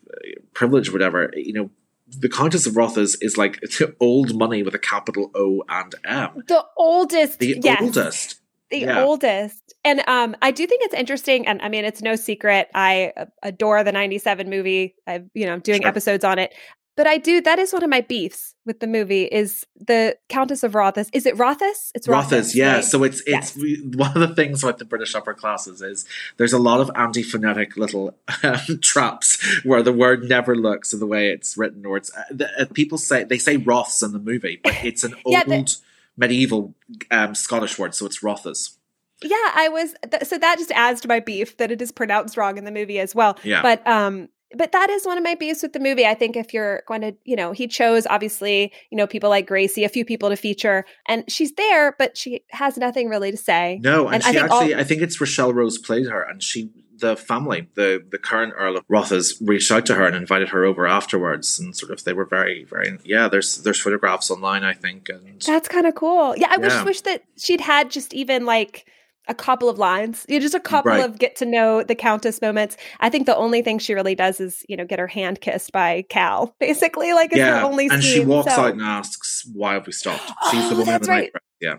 Speaker 2: privilege, or whatever, you know. The Countess of Rothes is like old money with a capital O and M.
Speaker 1: The oldest,
Speaker 2: The
Speaker 1: yes.
Speaker 2: oldest.
Speaker 1: The
Speaker 2: Yeah.
Speaker 1: oldest and um i do think it's interesting and i mean it's no secret i uh, adore the 97 movie i you know i'm doing
Speaker 2: Sure.
Speaker 1: episodes on it but i do that is one of my beefs with the movie is the countess of rothes is it rothes it's
Speaker 2: Rothes, yeah.
Speaker 1: right?
Speaker 2: So it's it's
Speaker 1: Yes.
Speaker 2: we, one of the things about the British upper classes is there's a lot of anti-phonetic little um, traps where the word never looks in the way it's written, or it's uh, the, uh, people say they say Roths in the movie, but it's an old
Speaker 1: the-
Speaker 2: medieval um, Scottish word, so it's Rothas.
Speaker 1: yeah i was th- so that just adds to my beef that it is pronounced wrong in the movie as well
Speaker 2: Yeah.
Speaker 1: but um but that is one of my beefs with the movie. I think if you're going to, you know, he chose obviously, you know, people like Gracie, a few people to feature, and she's there, but she has nothing really to say.
Speaker 2: No, and,
Speaker 1: And I
Speaker 2: she
Speaker 1: all-
Speaker 2: actually, I think it's Rochelle Rose played her, and she, the family, the the current Earl of Rothes, reached out to her and invited her over afterwards, and sort of they were very, very, yeah. There's there's photographs online, I think, and
Speaker 1: That's kind of cool. Yeah, I wish
Speaker 2: Yeah.
Speaker 1: wish that she'd had just even like a couple of lines, you know, just a couple
Speaker 2: Right.
Speaker 1: of get to know the countess moments. I think the only thing she really does is, you know, get her hand kissed by Cal, basically. Like, it's
Speaker 2: yeah,
Speaker 1: the only
Speaker 2: and she walks
Speaker 1: so-
Speaker 2: out and asks, "Why have we stopped?" She's the
Speaker 1: Oh,
Speaker 2: woman in the
Speaker 1: right.
Speaker 2: Yeah,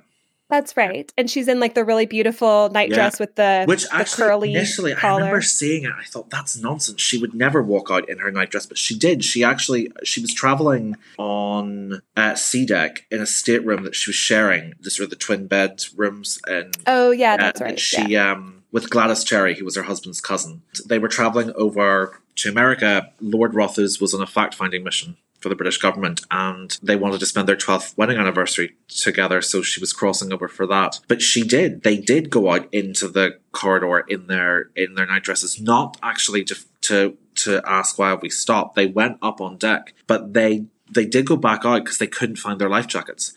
Speaker 1: That's right. And she's in like the really beautiful night
Speaker 2: Yeah.
Speaker 1: dress with the,
Speaker 2: which
Speaker 1: the
Speaker 2: actually
Speaker 1: curly
Speaker 2: initially I remember seeing it. I thought that's nonsense. She would never walk out in her nightdress, but she did. She actually she was traveling on uh, C deck in a stateroom that she was sharing, This were the twin bed rooms, and
Speaker 1: Oh, yeah,
Speaker 2: Uh,
Speaker 1: that's
Speaker 2: and
Speaker 1: right.
Speaker 2: She
Speaker 1: yeah.
Speaker 2: um with Gladys Cherry, who was her husband's cousin. They were traveling over to America. Lord Rothes was on a fact finding mission for the British government and they wanted to spend their 12th wedding anniversary together so she was crossing over for that. But she did. They did go out into the corridor in their in their night dresses not actually to to to ask why we stopped. They went up on deck but they they did go back out because they couldn't find their life jackets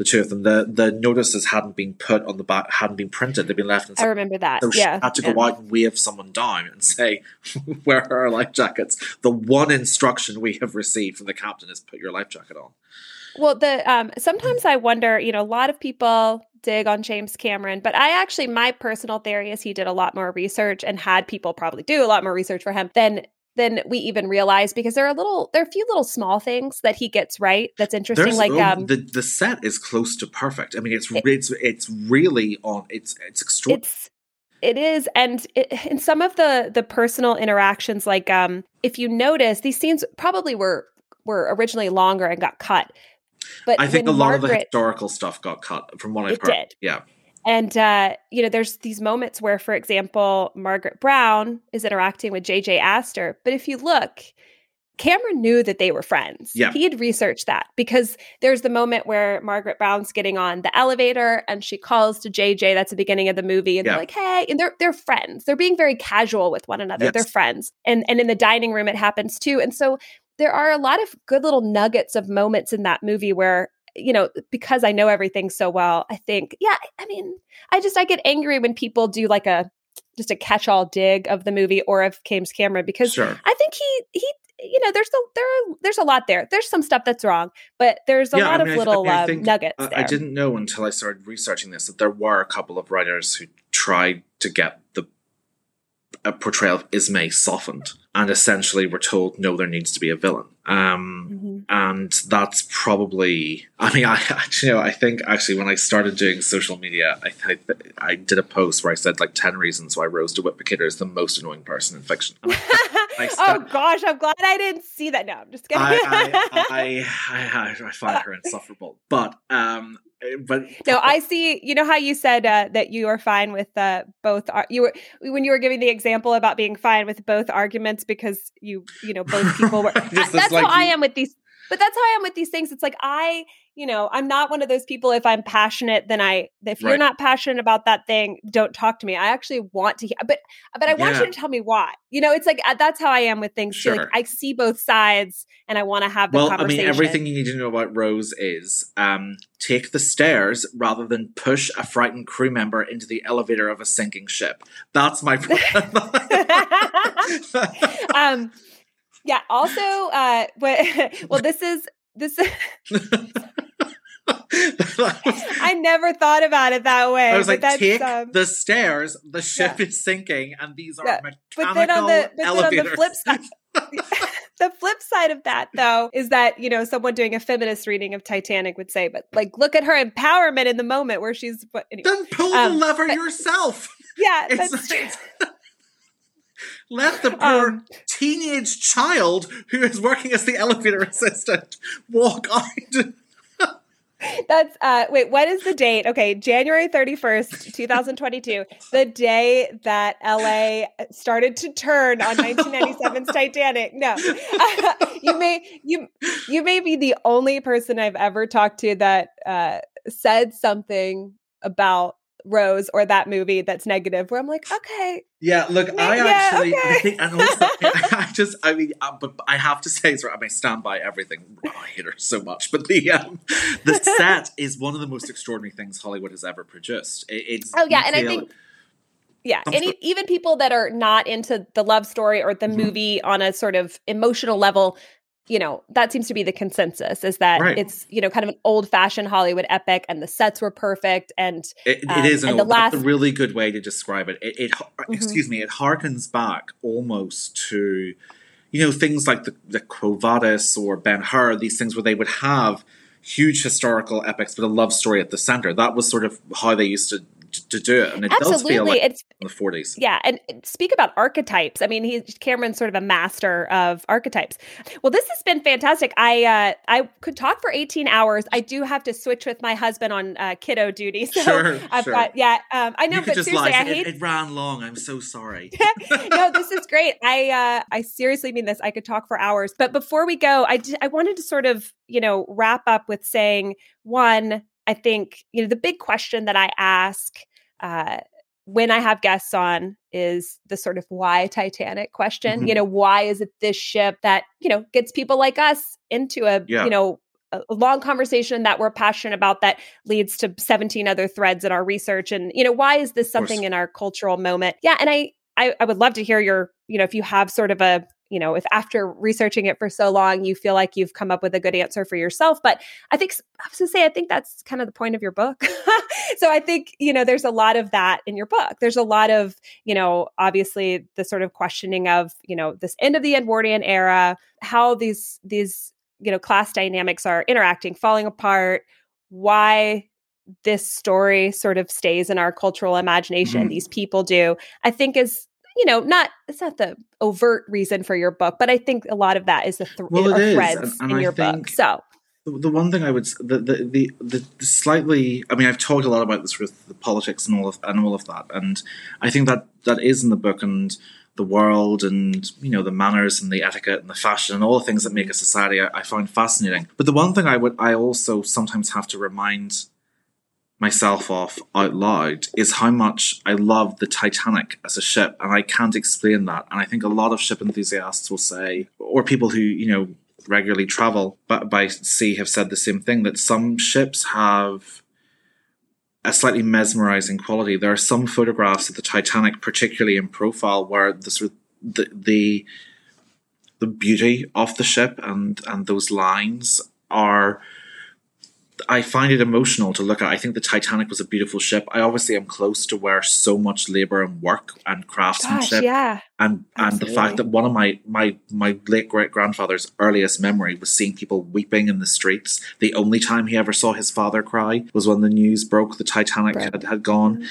Speaker 2: the two of them the the notices hadn't been put on the back hadn't been printed they'd been left in
Speaker 1: I remember that.
Speaker 2: so
Speaker 1: yeah.
Speaker 2: had to go
Speaker 1: yeah.
Speaker 2: out and wave someone down and say, "Where are our life jackets?" The one instruction we have received from the captain is put your life jacket on.
Speaker 1: Well, the um sometimes I wonder, you know, a lot of people dig on James Cameron, but I actually my personal theory is he did a lot more research and had people probably do a lot more research for him than than we even realize because there are a little there are a few little small things that he gets right that's interesting
Speaker 2: There's
Speaker 1: like
Speaker 2: oh,
Speaker 1: um
Speaker 2: the the set is close to perfect. I mean, it's
Speaker 1: It-
Speaker 2: it's it's really on. It's it's extraordinary.
Speaker 1: it's it is and in some of the the personal interactions like um if you notice these scenes probably were were originally longer and got cut But
Speaker 2: I think a lot of the historical stuff got cut from what I've heard.
Speaker 1: did.
Speaker 2: Yeah.
Speaker 1: And uh, you know, there's these moments where, for example, Margaret Brown is interacting with J.J. Astor. But if you look, Cameron knew that they were friends.
Speaker 2: Yeah.
Speaker 1: He had researched that because there's the moment where Margaret Brown's getting on the elevator and she calls to JJ. That's the beginning of the movie. And
Speaker 2: Yeah.
Speaker 1: they're like, hey, and they're they're friends. They're being very casual with one another.
Speaker 2: Yes.
Speaker 1: They're friends. And and in the dining room it happens too. And so there are a lot of good little nuggets of moments in that movie where you know because i know everything so well i think yeah i mean i just i get angry when people do like a just a catch-all dig of the movie or of James Cameron because
Speaker 2: Sure.
Speaker 1: I think he he you know there's a there are, there's a lot there. There's some stuff that's wrong, but there's a
Speaker 2: Yeah, I
Speaker 1: lot
Speaker 2: mean,
Speaker 1: of
Speaker 2: I
Speaker 1: little
Speaker 2: mean, I
Speaker 1: um, nuggets
Speaker 2: I,
Speaker 1: there.
Speaker 2: I didn't know until I started researching this that there were a couple of writers who tried to get the a portrayal of Ismay softened and essentially we're told no, there needs to be a villain. Um,
Speaker 1: Mhm.
Speaker 2: and that's probably i mean i actually you know i think actually when i started doing social media I, I i did a post where i said like 10 reasons why rose DeWitt Bukater is the most annoying person in fiction And
Speaker 1: oh gosh, I'm glad I didn't see that. No, I'm just kidding.
Speaker 2: I, I, I, I, I find her insufferable but um but
Speaker 1: no, I see. You know how you said uh, that you are fine with uh, both. Ar- you were when you were giving the example about being fine with both arguments because you, you know, both people were. I- that's
Speaker 2: like,
Speaker 1: how I am with these. But that's how I am with these things. It's like I, you know, I'm not one of those people. If I'm passionate, then I. If you're
Speaker 2: Right.
Speaker 1: not passionate about that thing, don't talk to me. I actually want to hear, but but I want
Speaker 2: Yeah.
Speaker 1: you to tell me why. You know, it's like uh, that's how I am with things. Too. Like I see both sides, and I want to have the
Speaker 2: well i
Speaker 1: conversation.
Speaker 2: mean everything you need to know about rose is um take the stairs rather than push a frightened crew member into the elevator of a sinking ship that's my
Speaker 1: um yeah also uh but well this is this i never thought about it that way
Speaker 2: I was
Speaker 1: but
Speaker 2: like,
Speaker 1: that's,
Speaker 2: take
Speaker 1: um,
Speaker 2: the stairs. The ship is sinking, and these are
Speaker 1: Yeah,
Speaker 2: mechanical
Speaker 1: but then on the but then on the flip side the flip side of that though is that you know someone doing a feminist reading of titanic would say but like look at her empowerment in the moment where she's but anyway,
Speaker 2: then pull
Speaker 1: Um,
Speaker 2: the lever
Speaker 1: but-
Speaker 2: yourself.
Speaker 1: yeah
Speaker 2: It's,
Speaker 1: that's true
Speaker 2: it's- let the poor
Speaker 1: Um,
Speaker 2: teenage child who is working as the elevator assistant walk out.
Speaker 1: That's uh wait, what is the date? Okay, January 31st, 2022, the day that LA started to turn on 1997's Titanic. No. you may you you may be the only person I've ever talked to that uh said something about Rose or that movie that's negative where I'm like, okay,
Speaker 2: Yeah, look, I
Speaker 1: yeah,
Speaker 2: actually, I think, and also, I just, I mean, uh, but I have to say, sorry, I may stand by everything. Oh, I hate her so much, but the um, the set is one of the most extraordinary things Hollywood has ever produced. It, it's
Speaker 1: Oh yeah, and I think yeah, and e- even people that are not into the love story or the
Speaker 2: Mhm.
Speaker 1: movie on a sort of emotional level, you know, that seems to be the consensus is that
Speaker 2: Right.
Speaker 1: it's you know kind of an old fashioned Hollywood epic, and the sets were perfect, and
Speaker 2: It, it
Speaker 1: Um,
Speaker 2: is an
Speaker 1: and the
Speaker 2: old, that's a
Speaker 1: last-
Speaker 2: really good way to describe it. It, it
Speaker 1: Mhm.
Speaker 2: excuse me, it harkens back almost to, you know, things like the, the Quo Vadis or Ben Hur, these things where they would have huge historical epics with a love story at the center. That was sort of how they used to to do it, and it does feel like
Speaker 1: it's
Speaker 2: in the forties.
Speaker 1: yeah, and speak about archetypes. I mean, he's Cameron's sort of a master of archetypes. Well, this has been fantastic. I uh, I could talk for eighteen hours. I do have to switch with my husband on uh, kiddo duty, so
Speaker 2: Sure,
Speaker 1: I've
Speaker 2: sure.
Speaker 1: got yeah. Um, I know,
Speaker 2: you
Speaker 1: but seriously,
Speaker 2: lie.
Speaker 1: I
Speaker 2: It,
Speaker 1: hate
Speaker 2: it ran long. I'm so sorry.
Speaker 1: no, this is great. I uh, I seriously mean this. I could talk for hours. But before we go, I d- I wanted to sort of you know wrap up with saying one. I think you know the big question that I ask uh, when I have guests on is the sort of why Titanic question.
Speaker 2: Mhm.
Speaker 1: You know, why is it this ship that you know gets people like us into a
Speaker 2: Yeah.
Speaker 1: you know a a long conversation that we're passionate about that leads to 17 other threads in our research and you know why is this something in our cultural moment yeah and I, I i would love to hear your you know if you have sort of a you know if after researching it for so long you feel like you've come up with a good answer for yourself. But i think i was going to say i think that's kind of the point of your book. So i think you know there's a lot of that in your book. There's a lot of you know obviously the sort of questioning of you know this end of the edwardian era how these these you know class dynamics are interacting falling apart why this story sort of stays in our cultural imagination
Speaker 2: Mhm.
Speaker 1: these people do. I think is you know not it's not the overt reason for your book but i think a lot of that is the th-
Speaker 2: Well, it
Speaker 1: are
Speaker 2: is,
Speaker 1: threads
Speaker 2: and- and
Speaker 1: in
Speaker 2: I
Speaker 1: your book so
Speaker 2: The, the one thing I would the, the the, the the slightly I mean I've talked a lot about this with the politics and all of and all of that and I think that that is in the book and the world and you know the manners and the etiquette and the fashion and all the things that make a society I, I find fascinating. But the one thing I would I also sometimes have to remind myself off out loud is how much I love the Titanic as a ship, and I can't explain that. And I think a lot of ship enthusiasts will say, or people who you know regularly travel by sea have said the same thing that some ships have a slightly mesmerizing quality. There are some photographs of the Titanic, particularly in profile, where the sort of the, the the beauty of the ship and and those lines are I find it emotional to look at. I think the Titanic was a beautiful ship. I obviously am close to where so much labor and work and craftsmanship,
Speaker 1: Gosh, yeah,
Speaker 2: and Absolutely. and the fact that one of my my my late great grandfather's earliest memory was seeing people weeping in the streets. The only time he ever saw his father cry was when the news broke the Titanic right. had, had gone.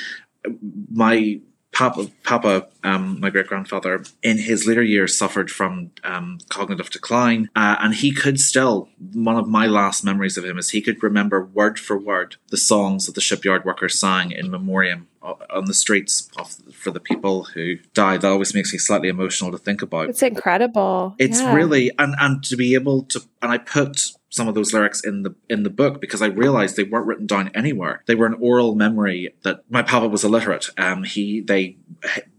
Speaker 2: Mm-hmm. My Papa, Papa um, my great grandfather, in his later years suffered from um, cognitive decline, uh, and he could still. One of my last memories of him is he could remember word for word the songs that the shipyard workers sang in memoriam uh, on the streets of, for the people who died. That always makes me slightly emotional to think about.
Speaker 1: It's incredible.
Speaker 2: It's yeah. really and and to be able to and I put some of those lyrics in the in the book because I realized they weren't written down anywhere. They were an oral memory that my papa was illiterate. Um, he they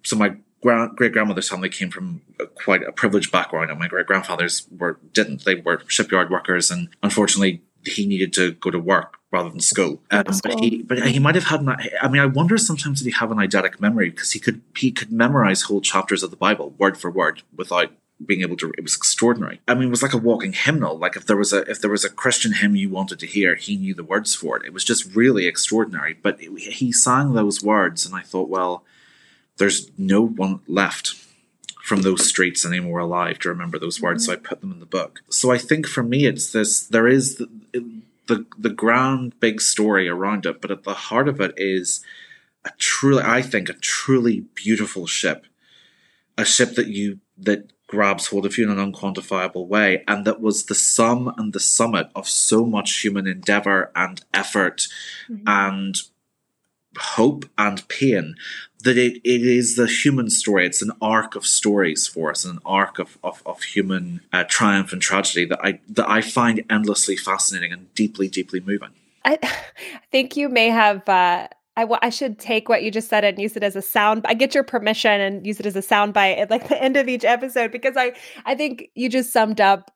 Speaker 2: so my grand, great grandmother's family came from a, quite a privileged background, and my great grandfathers were didn't. They were shipyard workers, and unfortunately, he needed to go to work rather than school. Um, but he, but he might have had. An, I mean, I wonder sometimes did he have an eidetic memory because he could he could memorize whole chapters of the Bible word for word without being able to it was extraordinary i mean it was like a walking hymnal like if there was a if there was a christian hymn you wanted to hear he knew the words for it it was just really extraordinary but it, he sang those words and i thought well there's no one left from those streets anymore alive to remember those words mm-hmm. so i put them in the book so i think for me it's this there is the, the the grand big story around it but at the heart of it is a truly i think a truly beautiful ship a ship that you that grabs hold of you in an unquantifiable way. And that was the sum and the summit of so much human endeavor and effort mm-hmm. and hope and pain that it, it is the human story. It's an arc of stories for us, an arc of, of, of human uh, triumph and tragedy that I, that I find endlessly fascinating and deeply, deeply moving.
Speaker 1: I think you may have uh, I, w- I should take what you just said and use it as a sound. I get your permission and use it as a sound bite at like the end of each episode because I I think you just summed up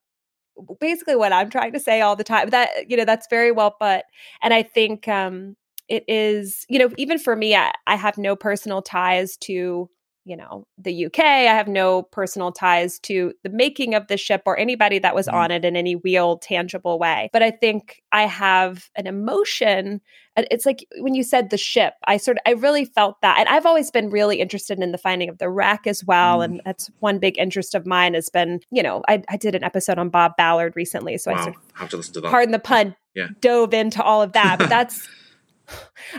Speaker 1: basically what I'm trying to say all the time. That you know that's very well put, and I think um, it is you know even for me I, I have no personal ties to you know the UK. I have no personal ties to the making of the ship or anybody that was mm-hmm. on it in any real tangible way. But I think I have an emotion. It's like when you said the ship, I sort of I really felt that. And I've always been really interested in the finding of the wreck as well. Mm. And that's one big interest of mine has been, you know, I, I did an episode on Bob Ballard recently. So wow. I sort of,
Speaker 2: have to listen to that.
Speaker 1: Pardon the pun.
Speaker 2: Yeah.
Speaker 1: Dove into all of that. But that's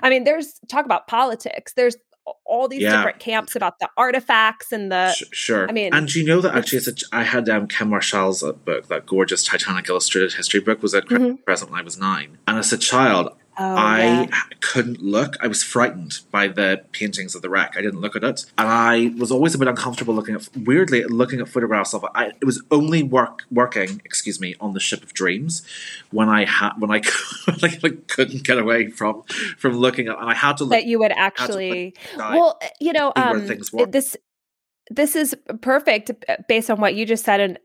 Speaker 1: I mean, there's talk about politics. There's all these yeah. different camps about the artifacts and the
Speaker 2: sure. I mean, and you know that actually, it's a, I had um, Ken Marschall's uh, book, that gorgeous Titanic illustrated history book, was at mm-hmm. present when I was nine, and as a child, Oh, I yeah. couldn't look. I was frightened by the paintings of the wreck. I didn't look at it, and I was always a bit uncomfortable looking at. Weirdly, looking at photographs of it. I, it was only work working, excuse me, on the ship of dreams when I had when I, like, like couldn't get away from from looking at, and I had to. Look,
Speaker 1: that you would actually. well, eh, you know, um, this this is perfect eh, based on what you just said, and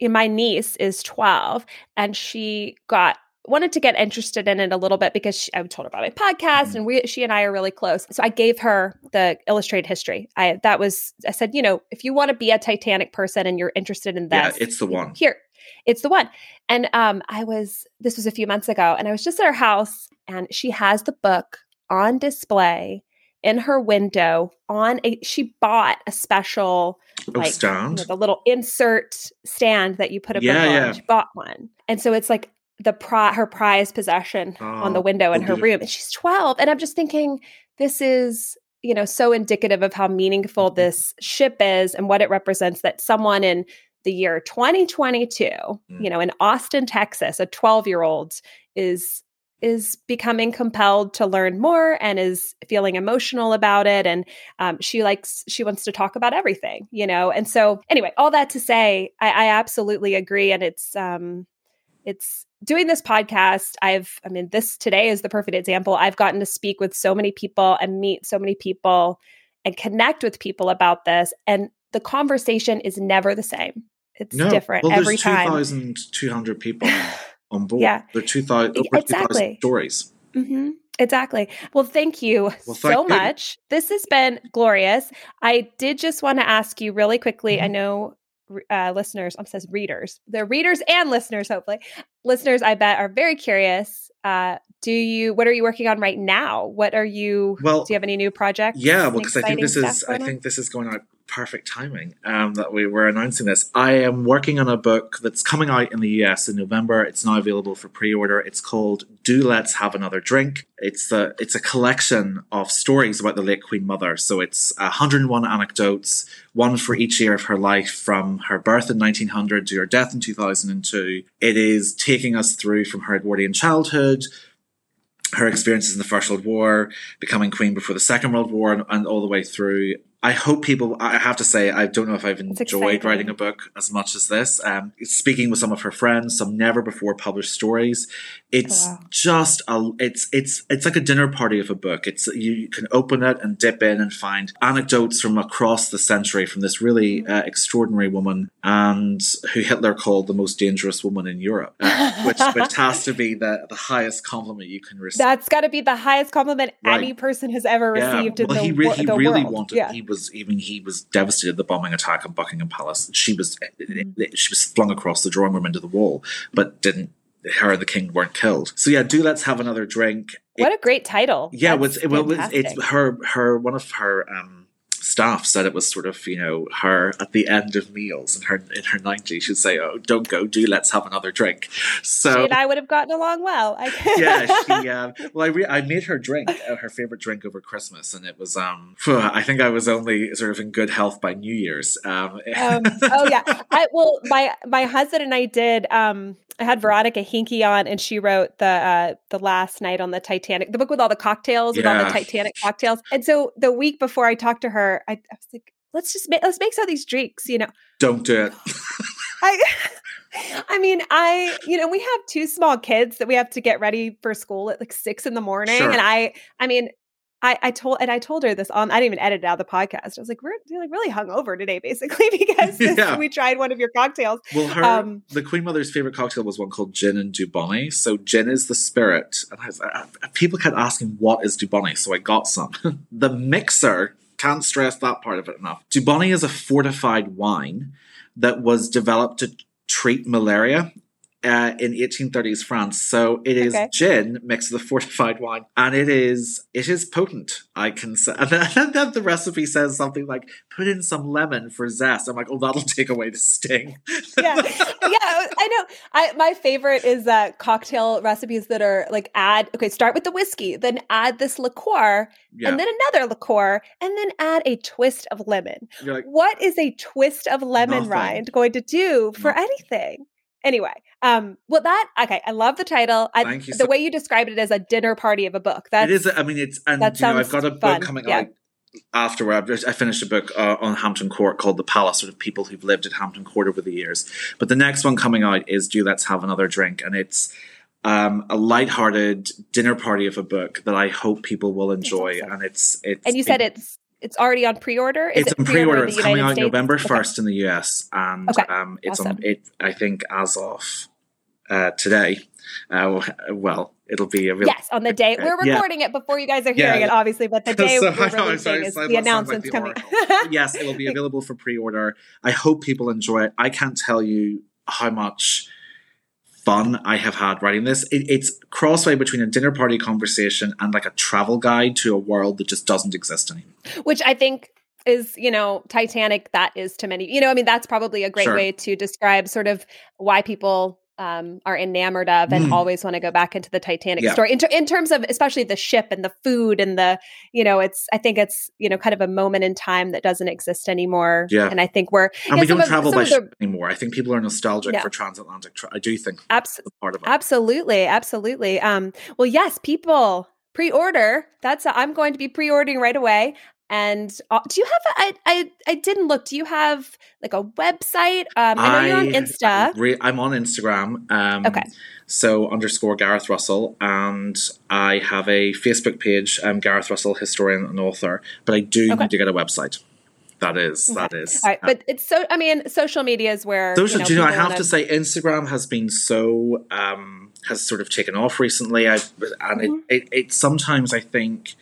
Speaker 1: eh, my niece is 12 and she got wanted to get interested in it a little bit because she, I told her about my podcast mm-hmm. and we she and I are really close. So I gave her the illustrated history. I that was I said, you know, if you want to be a Titanic person and you're interested in that,
Speaker 2: yeah, it's the one.
Speaker 1: Here, it's the one. And um I was this was a few months ago and I was just at her house and she has the book on display in her window on a she bought a special
Speaker 2: oh, like stand.
Speaker 1: You know, the little insert stand that you put a yeah, book on. Yeah. She bought one. And so it's like the pri- her prized possession oh, on the oh, window in her room and she's 12 and i'm just thinking this is you know so indicative of how meaningful mm-hmm. this ship is and what it represents that someone in the year 2022, mm. you know, in Austin, Texas, a 12 year old is is becoming compelled to learn more and is feeling emotional about it and um, she likes she wants to talk about everything you know and so anyway all that to say i, I absolutely agree and it's um it's doing this podcast i've i mean this today is the perfect example i've gotten to speak with so many people and meet so many people and connect with people about this and the conversation is never the same it's no. different
Speaker 2: well,
Speaker 1: every time
Speaker 2: 2200 people on board. Yeah. There are 2000, exactly. stories.
Speaker 1: Mm-hmm. Exactly. Well, thank you well, thank so you. much. This has been glorious. I did just want to ask you really quickly. Mm-hmm. I know uh, listeners, I'm says readers, the readers and listeners, hopefully, listeners, I bet are very curious. Uh, do you? What are you working on right now? What are you? Well, do you have any new projects?
Speaker 2: Yeah, well, because I think this is, I think this is going out perfect timing um, that we were announcing this. I am working on a book that's coming out in the US in November. It's now available for pre-order. It's called "Do Let's Have Another Drink." It's a it's a collection of stories about the late Queen Mother. So it's 101 anecdotes, one for each year of her life, from her birth in 1900 to her death in 2002. It is taking us through from her Edwardian childhood her experiences in the First World War, becoming queen before the Second World War, and, and, all the way through I hope people. I have to say, I don't know if I've enjoyed writing a book as much as this. Um, speaking with some of her friends, some never before published stories. It's oh, wow. just a. It's it's it's like a dinner party of a book. It's you can open it and dip in and find anecdotes from across the century from this really mm-hmm. uh, extraordinary woman and who Hitler called the most dangerous woman in Europe, uh, which which has to be the the highest compliment you can receive.
Speaker 1: That's got to be the highest compliment right. any person has ever received yeah. well, in the, he, re- he
Speaker 2: the
Speaker 1: really
Speaker 2: world. wanted. Yeah. He was was even he was devastated the bombing attack on Buckingham Palace. She was mm-hmm. she was flung across the drawing room into the wall, but didn't. Her and the king weren't killed. So yeah, do let's have another drink.
Speaker 1: What it, a great title!
Speaker 2: Yeah, That's it, well, it's, it's her her one of her um staff said it was sort of you know her at the end of meals in her in her 90s she'd say oh don't go do let's have another drink so
Speaker 1: she and I would have gotten along well
Speaker 2: yeah she uh, well I, re- I made her drink uh, her favorite drink over Christmas and it was um I think I was only sort of in good health by New Year's um,
Speaker 1: um oh yeah I well my my husband and I did um I had Veronica Hinke on, and she wrote the uh, the last night on the Titanic, the book with all the cocktails, yeah. with all the Titanic cocktails. And so the week before I talked to her, I, I was like, "Let's just make let's make some of these drinks," you know.
Speaker 2: Don't do it.
Speaker 1: I. I mean, I, you know, we have two small kids that we have to get ready for school at like six in the morning. Sure. And I, I mean, I, I told and I told her this on I didn't even edit it out of the podcast. I was like, we're like really hungover today, basically, because this, yeah. we tried one of your cocktails.
Speaker 2: Well, her um, the Queen Mother's favorite cocktail was one called gin and Dubonnet. So gin is the spirit, and I was, I, people kept asking what is Dubonnet, so I got some. the mixer can't stress that part of it enough. Dubonnet is a fortified wine that was developed to treat malaria uh, in 1830s France. So it is okay. gin mixed with a fortified wine, and it is it is potent. I can say, and then, then, the recipe says something like put in some lemon for zest. I'm like, oh, that'll take away the sting.
Speaker 1: yeah, yeah, I know. I my favorite is that cocktail recipes that are like add okay, start with the whiskey, then add this liqueur, yeah. and then another liqueur, and then add a twist of lemon. Like, what is a twist of lemon nothing. rind going to do for nothing. anything? Anyway, um, well, that okay. I love the title. I, Thank you. The so- way you described it as a dinner party of a book. That
Speaker 2: is. I mean, it's and you know, I've got a book fun. coming yeah. out afterward. I finished a book uh, on Hampton Court called The Palace, sort of people who've lived at Hampton Court over the years. But the next one coming out is Do Let's Have Another Drink, and it's um, a light-hearted dinner party of a book that I hope people will enjoy. Awesome. And it's it's
Speaker 1: and you said it's it's already on pre-order.
Speaker 2: Is it's it on pre-order. It's coming out States? November first okay. in the US, and okay. um, it's awesome. on it. I think as of uh, today. Uh, well, it'll be a real
Speaker 1: yes on the day we're recording yeah. it before you guys are hearing yeah. it, obviously. But the day so, we're releasing sorry, is the announcement's like the
Speaker 2: coming. yes, it'll be available for pre-order. I hope people enjoy it. I can't tell you how much fun I have had writing this. It, it's crossway between a dinner party conversation and like a travel guide to a world that just doesn't exist anymore.
Speaker 1: Which I think is, you know, Titanic, that is to many, you know, I mean, that's probably a great sure. way to describe sort of why people um, are enamored of and
Speaker 2: Mm.
Speaker 1: always want to go back into the Titanic
Speaker 2: Yeah.
Speaker 1: story in, ter- in terms of especially the ship and the food and the you know it's I think it's you know kind of a moment in time that doesn't exist anymore.
Speaker 2: Yeah.
Speaker 1: and I think we're
Speaker 2: And
Speaker 1: yeah,
Speaker 2: we don't
Speaker 1: of-
Speaker 2: travel by
Speaker 1: the-
Speaker 2: ship anymore. I think people are nostalgic
Speaker 1: Yeah.
Speaker 2: for transatlantic. Tra- I do think
Speaker 1: abs-
Speaker 2: that's part of it.
Speaker 1: Absolutely, absolutely. Um, well, yes, people pre-order. That's I'm going to be pre-ordering right away. And uh, do you have? A, I I I didn't look. Do you have like a website? Um, I know you're on
Speaker 2: I-
Speaker 1: Insta.
Speaker 2: Re- I'm on Instagram. Um,
Speaker 1: Okay.
Speaker 2: So underscore Gareth Russell, and I have a Facebook page, um, Gareth Russell, historian and author. But I do
Speaker 1: Okay.
Speaker 2: need to get a website. That is, that is.
Speaker 1: All right, but it's so. I mean, social media is where.
Speaker 2: Social, do you know, I have
Speaker 1: wanna-
Speaker 2: to say, Instagram has been so um, has sort of taken off recently. I and
Speaker 1: Mhm.
Speaker 2: it, it, it sometimes I think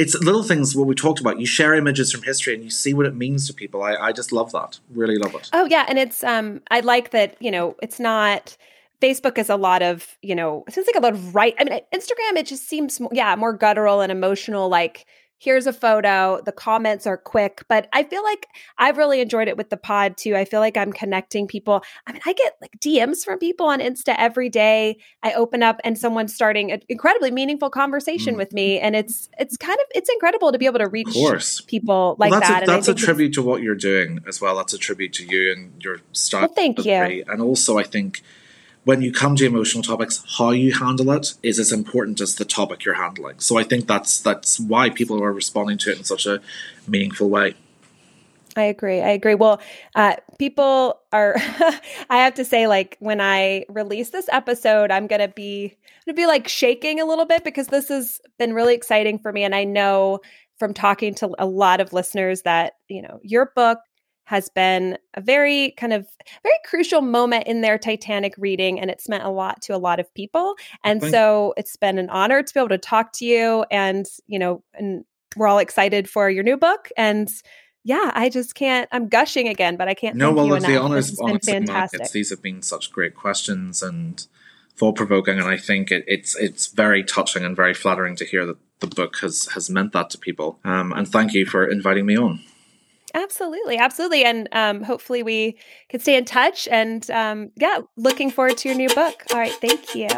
Speaker 2: it's little things. What we talked about, you share images from history and you see what it means to people. I, I just love that. Really love it.
Speaker 1: Oh yeah, and it's um I like that, you know, it's not Facebook is a lot of, you know, it seems like a lot of right. I mean, Instagram it just seems yeah, more guttural and emotional like here's a photo, the comments are quick, but I feel like I've really enjoyed it with the pod too. I feel like I'm connecting people. I mean, I get like DMs from people on Insta every day. I open up and someone's starting an incredibly meaningful conversation
Speaker 2: Mm.
Speaker 1: with me and it's it's kind of it's incredible to be able to reach people like
Speaker 2: well, that's
Speaker 1: that.
Speaker 2: A, that's a tribute to what you're doing as well. That's a tribute to you and your style.
Speaker 1: Well, thank you.
Speaker 2: And also, I think when you come to emotional topics, how you handle it is as important as the topic you're handling. So I think that's that's why people are responding to it in such a meaningful way.
Speaker 1: I agree. I agree. Well, uh, people are. I have to say, like when I release this episode, I'm gonna be gonna be like shaking a little bit because this has been really exciting for me, and I know from talking to a lot of listeners that you know your book has been a very kind of very crucial moment in their Titanic reading, and it's meant a lot to a lot of people. And
Speaker 2: Thank-
Speaker 1: so it's been an honor to be able to talk to you, and you know, and we're all excited for your new book and yeah, I just can't. I'm gushing again, but I can't.
Speaker 2: No, well, look, the honors
Speaker 1: been
Speaker 2: honestly,
Speaker 1: fantastic.
Speaker 2: these have been such great questions and thought provoking, and I think it, it's it's very touching and very flattering to hear that the book has has meant that to people. Um, and thank you for inviting me on.
Speaker 1: Absolutely, absolutely, and um, hopefully we can stay in touch. And um, yeah, looking forward to your new book. All right, thank you.